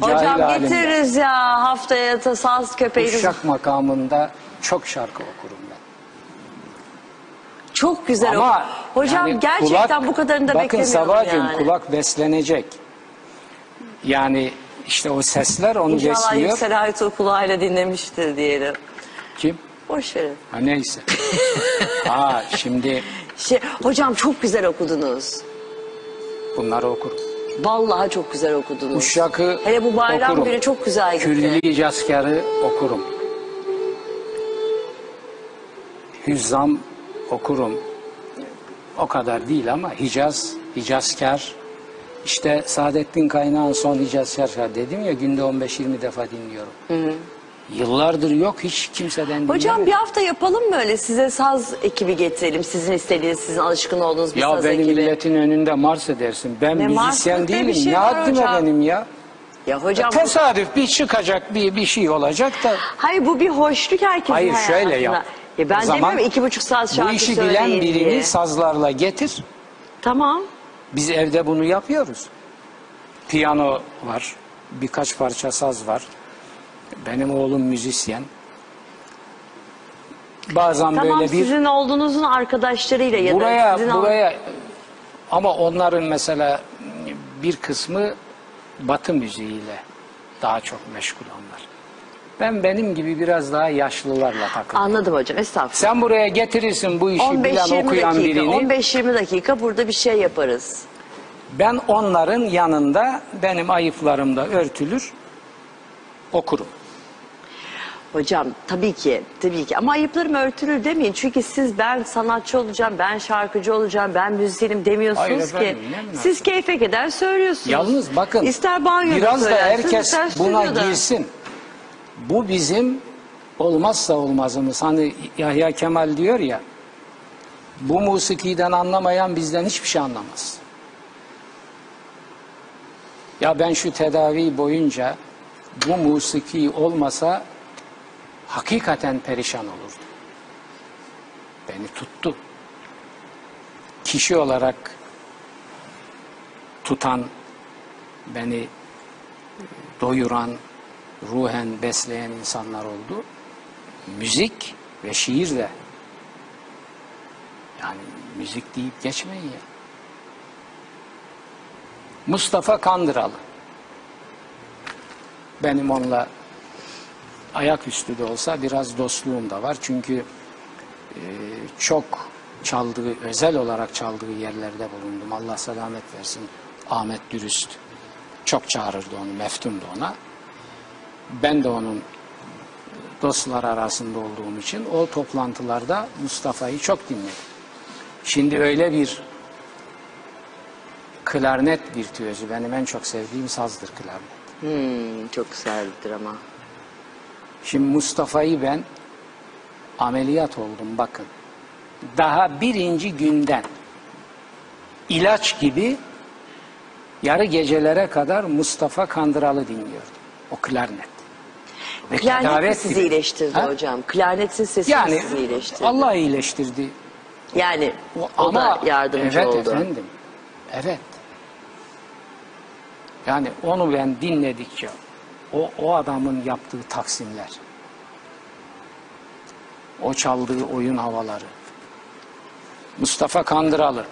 cahil Hocam halimde. getiririz ya haftaya da saz köpeğiniz. Uşak makamında çok şarkı okurum ben. Çok güzel. Ama Hocam yani gerçekten kulak- bu kadarını da bakın beklemiyordum Sabahcığım yani. kulak beslenecek. Yani işte o sesler onu İnşallah besliyor. Yüksel Aytuğ kulağıyla dinlemiştir diyelim. Kim? Boş verin. Ha neyse. [LAUGHS] ha şimdi Şey, hocam çok güzel okudunuz. bunları okurum. Vallahi çok güzel okudunuz. Uşak'ı Hele bu bayram okurum. günü çok güzel gitti. Külli Cazkar'ı okurum. Hüzzam okurum. O kadar değil ama Hicaz, Hicazkar. İşte Saadettin Kaynağ'ın son Hicazkar dedim ya günde 15-20 defa dinliyorum. Yıllardır yok hiç kimseden Hocam bir dinlemedim. hafta yapalım mı öyle? Size saz ekibi getirelim. Sizin istediğiniz, sizin alışkın olduğunuz bir Ya saz beni ekibi. milletin önünde Mars edersin. Ben Ne müzisyen bir değilim. şey ne var haddime hocam. benim ya. Ya hocam bu- Tesadüf bir çıkacak bir bir şey olacak da hayır bu bir hoşluk herkesin Hayır, şöyle yap. Ya ben O zaman demiyorum iki buçuk saat bu şarkı işi bilen söyleyin birini diye. sazlarla getir. Tamam. Biz evde bunu yapıyoruz. Piyano var, birkaç parça saz var. Benim oğlum müzisyen. Bazen Tamam böyle bir sizin olduğunuzun arkadaşlarıyla ya buraya da sizin buraya ama onların mesela bir kısmı Batı müziğiyle daha çok meşgul onlar. Ben benim gibi biraz daha yaşlılarla takılıyorum. Anladım hocam estağfurullah. Sen buraya getirirsin bu işi bilen 15-20 okuyan dakika, birini. 15-20 dakika burada bir şey yaparız. Ben onların yanında benim ayıplarım da örtülür okurum. Hocam tabii ki, tabii ki ama ayıplarım örtülür demeyin. Çünkü siz ben sanatçı olacağım, ben şarkıcı olacağım, ben müzisyenim demiyorsunuz Hayır ki. ne münasebet. Siz keyfe kadar söylüyorsunuz. Yalnız bakın İster banyoda biraz da söylersiniz, herkes ister buna stüdyoda. girsin. Bu bizim olmazsa olmazımız. Hani Yahya Kemal diyor ya bu musikiden anlamayan bizden hiçbir şey anlamaz. Ya ben şu tedavi boyunca bu musiki olmasa hakikaten perişan olurdum. Beni tuttu. Kişi olarak tutan, beni doyuran, ruhen besleyen insanlar oldu. Müzik ve şiir de. Yani müzik deyip geçmeyin ya. Mustafa Kandıralı. Benim onunla ayaküstü de olsa biraz dostluğum da var. Çünkü e, çok çaldığı, özel olarak çaldığı yerlerde bulundum. Allah selamet versin. Ahmet Dürüst çok çağırırdı onu, meftundu ona. Ben de onun dostlar arasında olduğum için o toplantılarda Mustafa'yı çok dinledim. Şimdi öyle bir klarnet virtüözü, benim en çok sevdiğim sazdır klarnet. Hmm, çok güzeldir ama. Şimdi Mustafa'yı ben ameliyat oldum bakın. Daha birinci günden ilaç gibi yarı gecelere kadar Mustafa Kandıralı dinliyordum. O klarnet. Ve Klarnet mi sizi etti. iyileştirdi Ha? hocam? Klarnetin sesi Yani sizi iyileştirdi? Allah iyileştirdi. Yani O, o, ama da yardımcı evet oldu. efendim. Evet. Yani onu ben dinledikçe o, o adamın yaptığı taksimler. O çaldığı oyun havaları. Mustafa Kandıralı.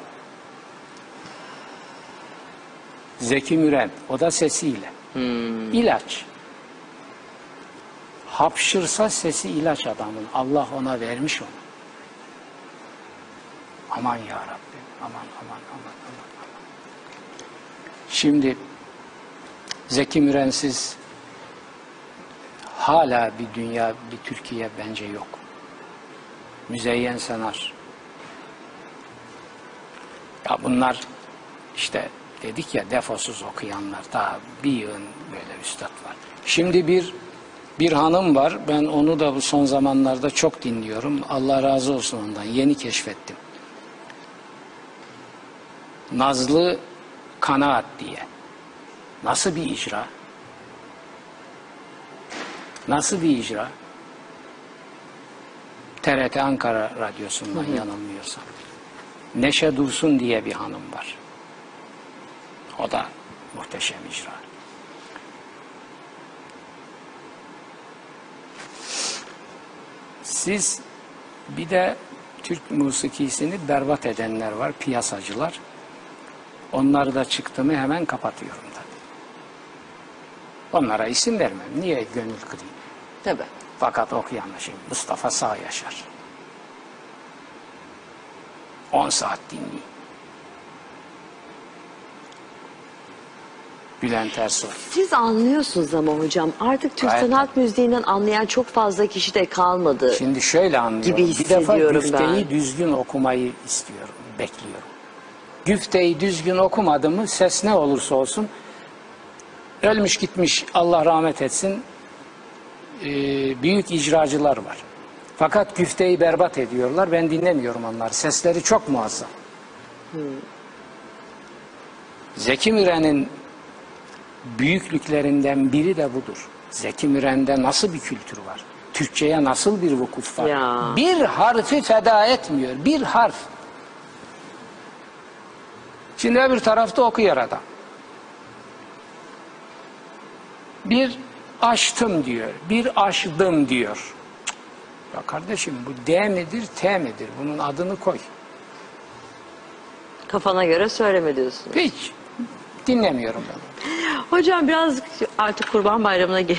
Zeki Müren o da sesiyle. İlaç. Hapşırsa sesi ilaç adamın. Allah ona vermiş onu. Aman ya Rabbi. Aman aman aman aman aman. Şimdi Zeki Mürensiz hala bir dünya, bir Türkiye bence yok. Müzeyyen Senar. Ya bunlar işte dedik ya defosuz okuyanlar daha bir yığın böyle üstad var. Şimdi bir bir hanım var. Ben onu da bu son zamanlarda çok dinliyorum. Allah razı olsun ondan. Yeni keşfettim. Nazlı Kanaat diye. Nasıl bir icra? Nasıl bir icra? TRT Ankara Radyosu'ndan yanılmıyorsam. Neşe Dursun diye bir hanım var. O da muhteşem icra. Siz bir de Türk musikisini berbat edenler var, piyasacılar. Onları da çıktı mı hemen kapatıyorum tabii. Onlara isim vermem. Niye gönül kırayım? Tabii. Fakat okuyanlar şimdi Mustafa Sağ Yaşar. 10 saat dinleyin. Bülent Ersoy. Siz anlıyorsunuz ama hocam artık Türk Gayet. sanat müziğinden anlayan çok fazla kişi de kalmadı. Şimdi şöyle anlıyorum. Gibi bir defa güfteyi ben. düzgün okumayı istiyorum, bekliyorum. Güfteyi düzgün okumadı mı ses ne olursa olsun ölmüş gitmiş Allah rahmet etsin e, büyük icracılar var. Fakat güfteyi berbat ediyorlar. Ben dinlemiyorum onları. Sesleri çok muazzam. Zeki Müren'in büyüklüklerinden biri de budur. Zeki Müren'de nasıl bir kültür var? Türkçe'ye nasıl bir vukuf var? Ya. Bir harfi feda etmiyor. Bir harf. Şimdi öbür tarafta okuyor adam. Bir açtım diyor. Bir aşdım diyor. Ya kardeşim bu D midir T midir? Bunun adını koy. Kafana göre söyleme diyorsun. Hiç dinlemiyorum ben. Hocam biraz artık kurban bayramına geri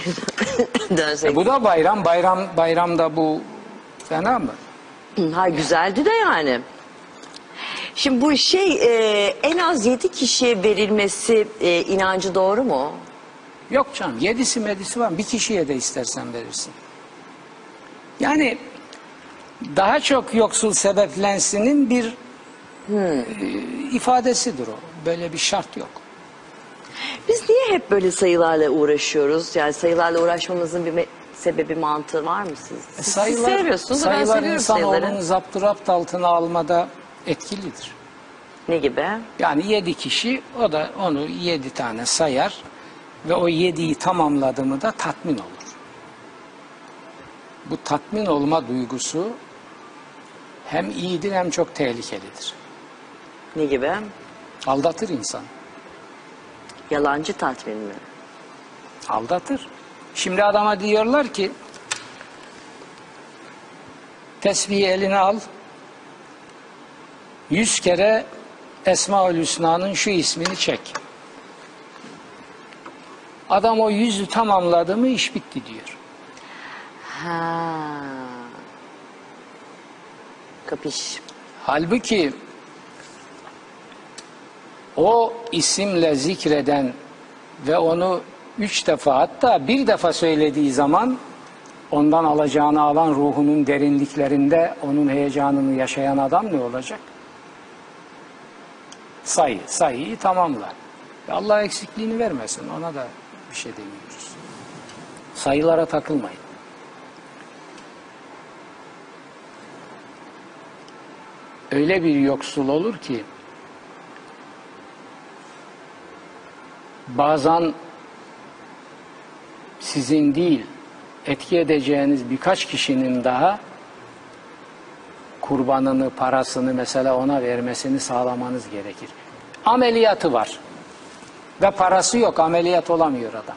[LAUGHS] dönsek. E bu da bayram. Bayram bayramda bu fena mı? Ha güzeldi de yani. Şimdi bu şey e, en az yedi kişiye verilmesi e, inancı doğru mu? Yok canım. Yedisi medisi var. Bir kişiye de istersen verirsin. Yani daha çok yoksul sebeplensinin bir e, ifadesidir o. Böyle bir şart yok. Biz niye hep böyle sayılarla uğraşıyoruz? Yani sayılarla uğraşmamızın bir sebebi mantığı var mı siz? Siz, siz sayılar, sevmiyorsunuz da ben sayılar seviyorum sayıları. insanoğlunun zapturapt altına almada etkilidir. Ne gibi? Yani yedi kişi o da onu yedi tane sayar ve o yediyi tamamladı mı da tatmin olur. Bu tatmin olma duygusu hem iyidir hem çok tehlikelidir. Ne gibi? Aldatır insan. Yalancı tatmin mi? Aldatır. Şimdi adama diyorlar ki tesbihi eline al. Yüz kere Esmaül Hüsna'nın şu ismini çek. Adam o yüzü tamamladı mı iş bitti diyor. Ha. Kapış. Halbuki o isimle zikreden ve onu üç defa hatta bir defa söylediği zaman ondan alacağını alan ruhunun derinliklerinde onun heyecanını yaşayan adam ne olacak? Sayı, sayıyı tamamla. Ve Allah eksikliğini vermesin ona da bir şey demiyoruz. Sayılara takılmayın. öyle bir yoksul olur ki bazen sizin değil etki edeceğiniz birkaç kişinin daha kurbanını, parasını mesela ona vermesini sağlamanız gerekir. Ameliyatı var ve parası yok, ameliyat olamıyor adam.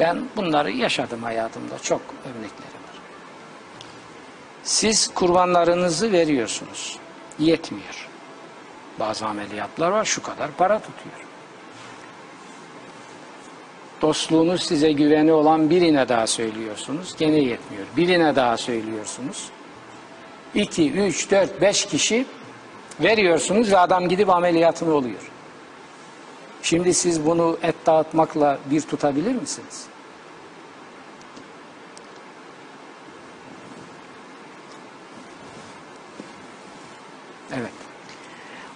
Ben bunları yaşadım hayatımda, çok örnekleri var. Siz kurbanlarınızı veriyorsunuz. Yetmiyor. Bazı ameliyatlar var şu kadar para tutuyor. Dostluğunuz size güveni olan birine daha söylüyorsunuz. Gene yetmiyor. Birine daha söylüyorsunuz. İki, üç, dört, beş kişi veriyorsunuz ve adam gidip ameliyatını oluyor. Şimdi siz bunu et dağıtmakla bir tutabilir misiniz? Evet.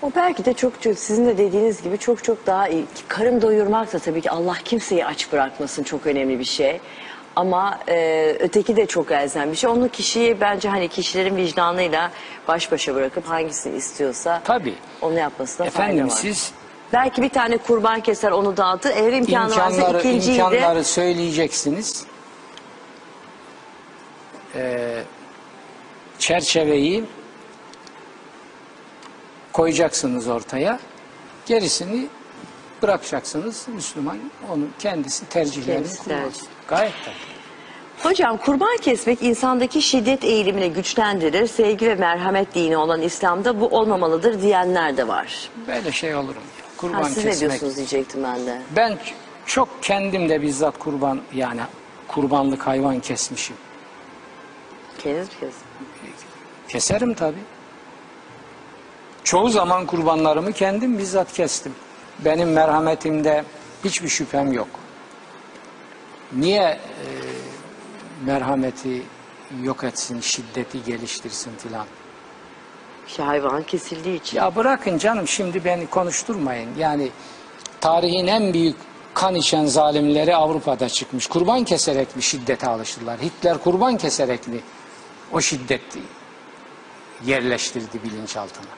O belki de çok çok sizin de dediğiniz gibi çok çok daha iyi. Karın doyurmak da tabii ki Allah kimseyi aç bırakmasın çok önemli bir şey. Ama e, öteki de çok elzem bir şey. Onu kişiyi bence hani kişilerin vicdanıyla baş başa bırakıp hangisini istiyorsa Tabii. onu yapmasına Efendim fayda var. siz Belki bir tane kurban keser onu dağıtır. Eğer imkanı varsa imkanları, ikinciyi de imkanları söyleyeceksiniz. Ee, çerçeveyi koyacaksınız ortaya. Gerisini bırakacaksınız. Müslüman onu kendisi tercihlerini Kendisi kullansın. tercih. Gayet tabii. Hocam kurban kesmek insandaki şiddet eğilimini güçlendirir. Sevgi ve merhamet dini olan İslam'da bu olmamalıdır diyenler de var. Böyle şey olur mu? ya? Kurban Ha, siz ne kesmek. diyorsunuz diyecektim ben de. Ben ç- çok kendim de bizzat kurban yani kurbanlık hayvan kesmişim. Kendiniz mi kesin? Keserim tabi. Çoğu zaman kurbanlarımı kendim bizzat kestim. Benim merhametimde hiçbir şüphem yok. Niye e, merhameti yok etsin, şiddeti geliştirsin filan? İşte hayvan kesildiği için. Ya bırakın canım şimdi beni konuşturmayın. Yani tarihin en büyük kan içen zalimleri Avrupa'da çıkmış. Kurban keserek mi şiddete alıştılar? Hitler kurban keserek mi o şiddeti yerleştirdi bilinçaltına?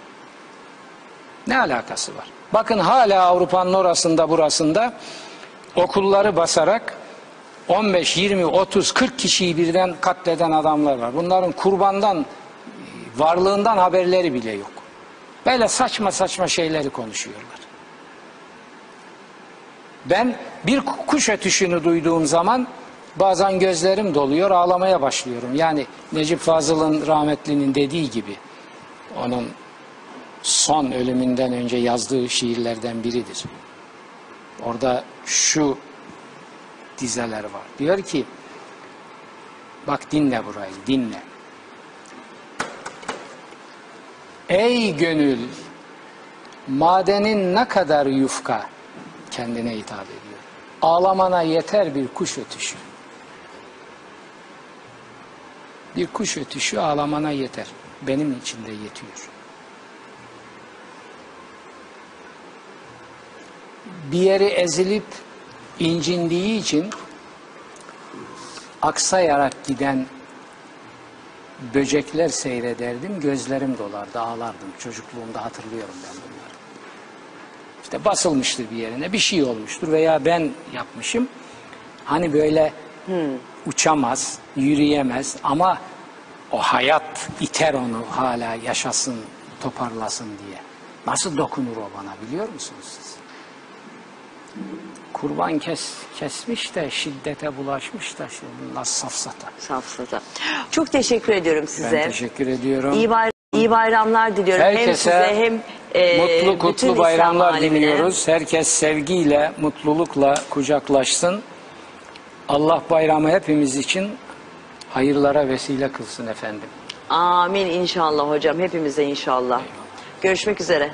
Ne alakası var? Bakın hala Avrupa'nın orasında burasında okulları basarak 15, 20, 30, 40 kişiyi birden katleden adamlar var. Bunların kurbandan, varlığından haberleri bile yok. Böyle saçma saçma şeyleri konuşuyorlar. Ben bir kuş ötüşünü duyduğum zaman bazen gözlerim doluyor, ağlamaya başlıyorum. Yani Necip Fazıl'ın rahmetlinin dediği gibi onun son ölümünden önce yazdığı şiirlerden biridir. Orada şu dizeler var. Diyor ki bak dinle burayı dinle. Ey gönül madenin ne kadar yufka kendine hitap ediyor. Ağlamana yeter bir kuş ötüşü. Bir kuş ötüşü ağlamana yeter. Benim için de yetiyor. Bir yeri ezilip incindiği için aksayarak giden böcekler seyrederdim, gözlerim dolardı, ağlardım. Çocukluğumda hatırlıyorum ben bunları. İşte basılmıştır bir yerine, bir şey olmuştur veya ben yapmışım. Hani böyle uçamaz, yürüyemez ama o hayat iter onu hala yaşasın, toparlasın diye. Nasıl dokunur o bana biliyor musunuz siz? Kurban kes, kesmiş de şiddete bulaşmış da şimdi bunlar safsata. Safsata. Çok teşekkür ediyorum size. Ben teşekkür ediyorum. İyi, bay- iyi bayramlar diliyorum. hem Herkese size hem e, mutlu kutlu bayramlar diliyoruz. Herkes sevgiyle, mutlulukla kucaklaşsın. Allah bayramı hepimiz için hayırlara vesile kılsın efendim. Amin inşallah hocam. Hepimize inşallah. Görüşmek üzere.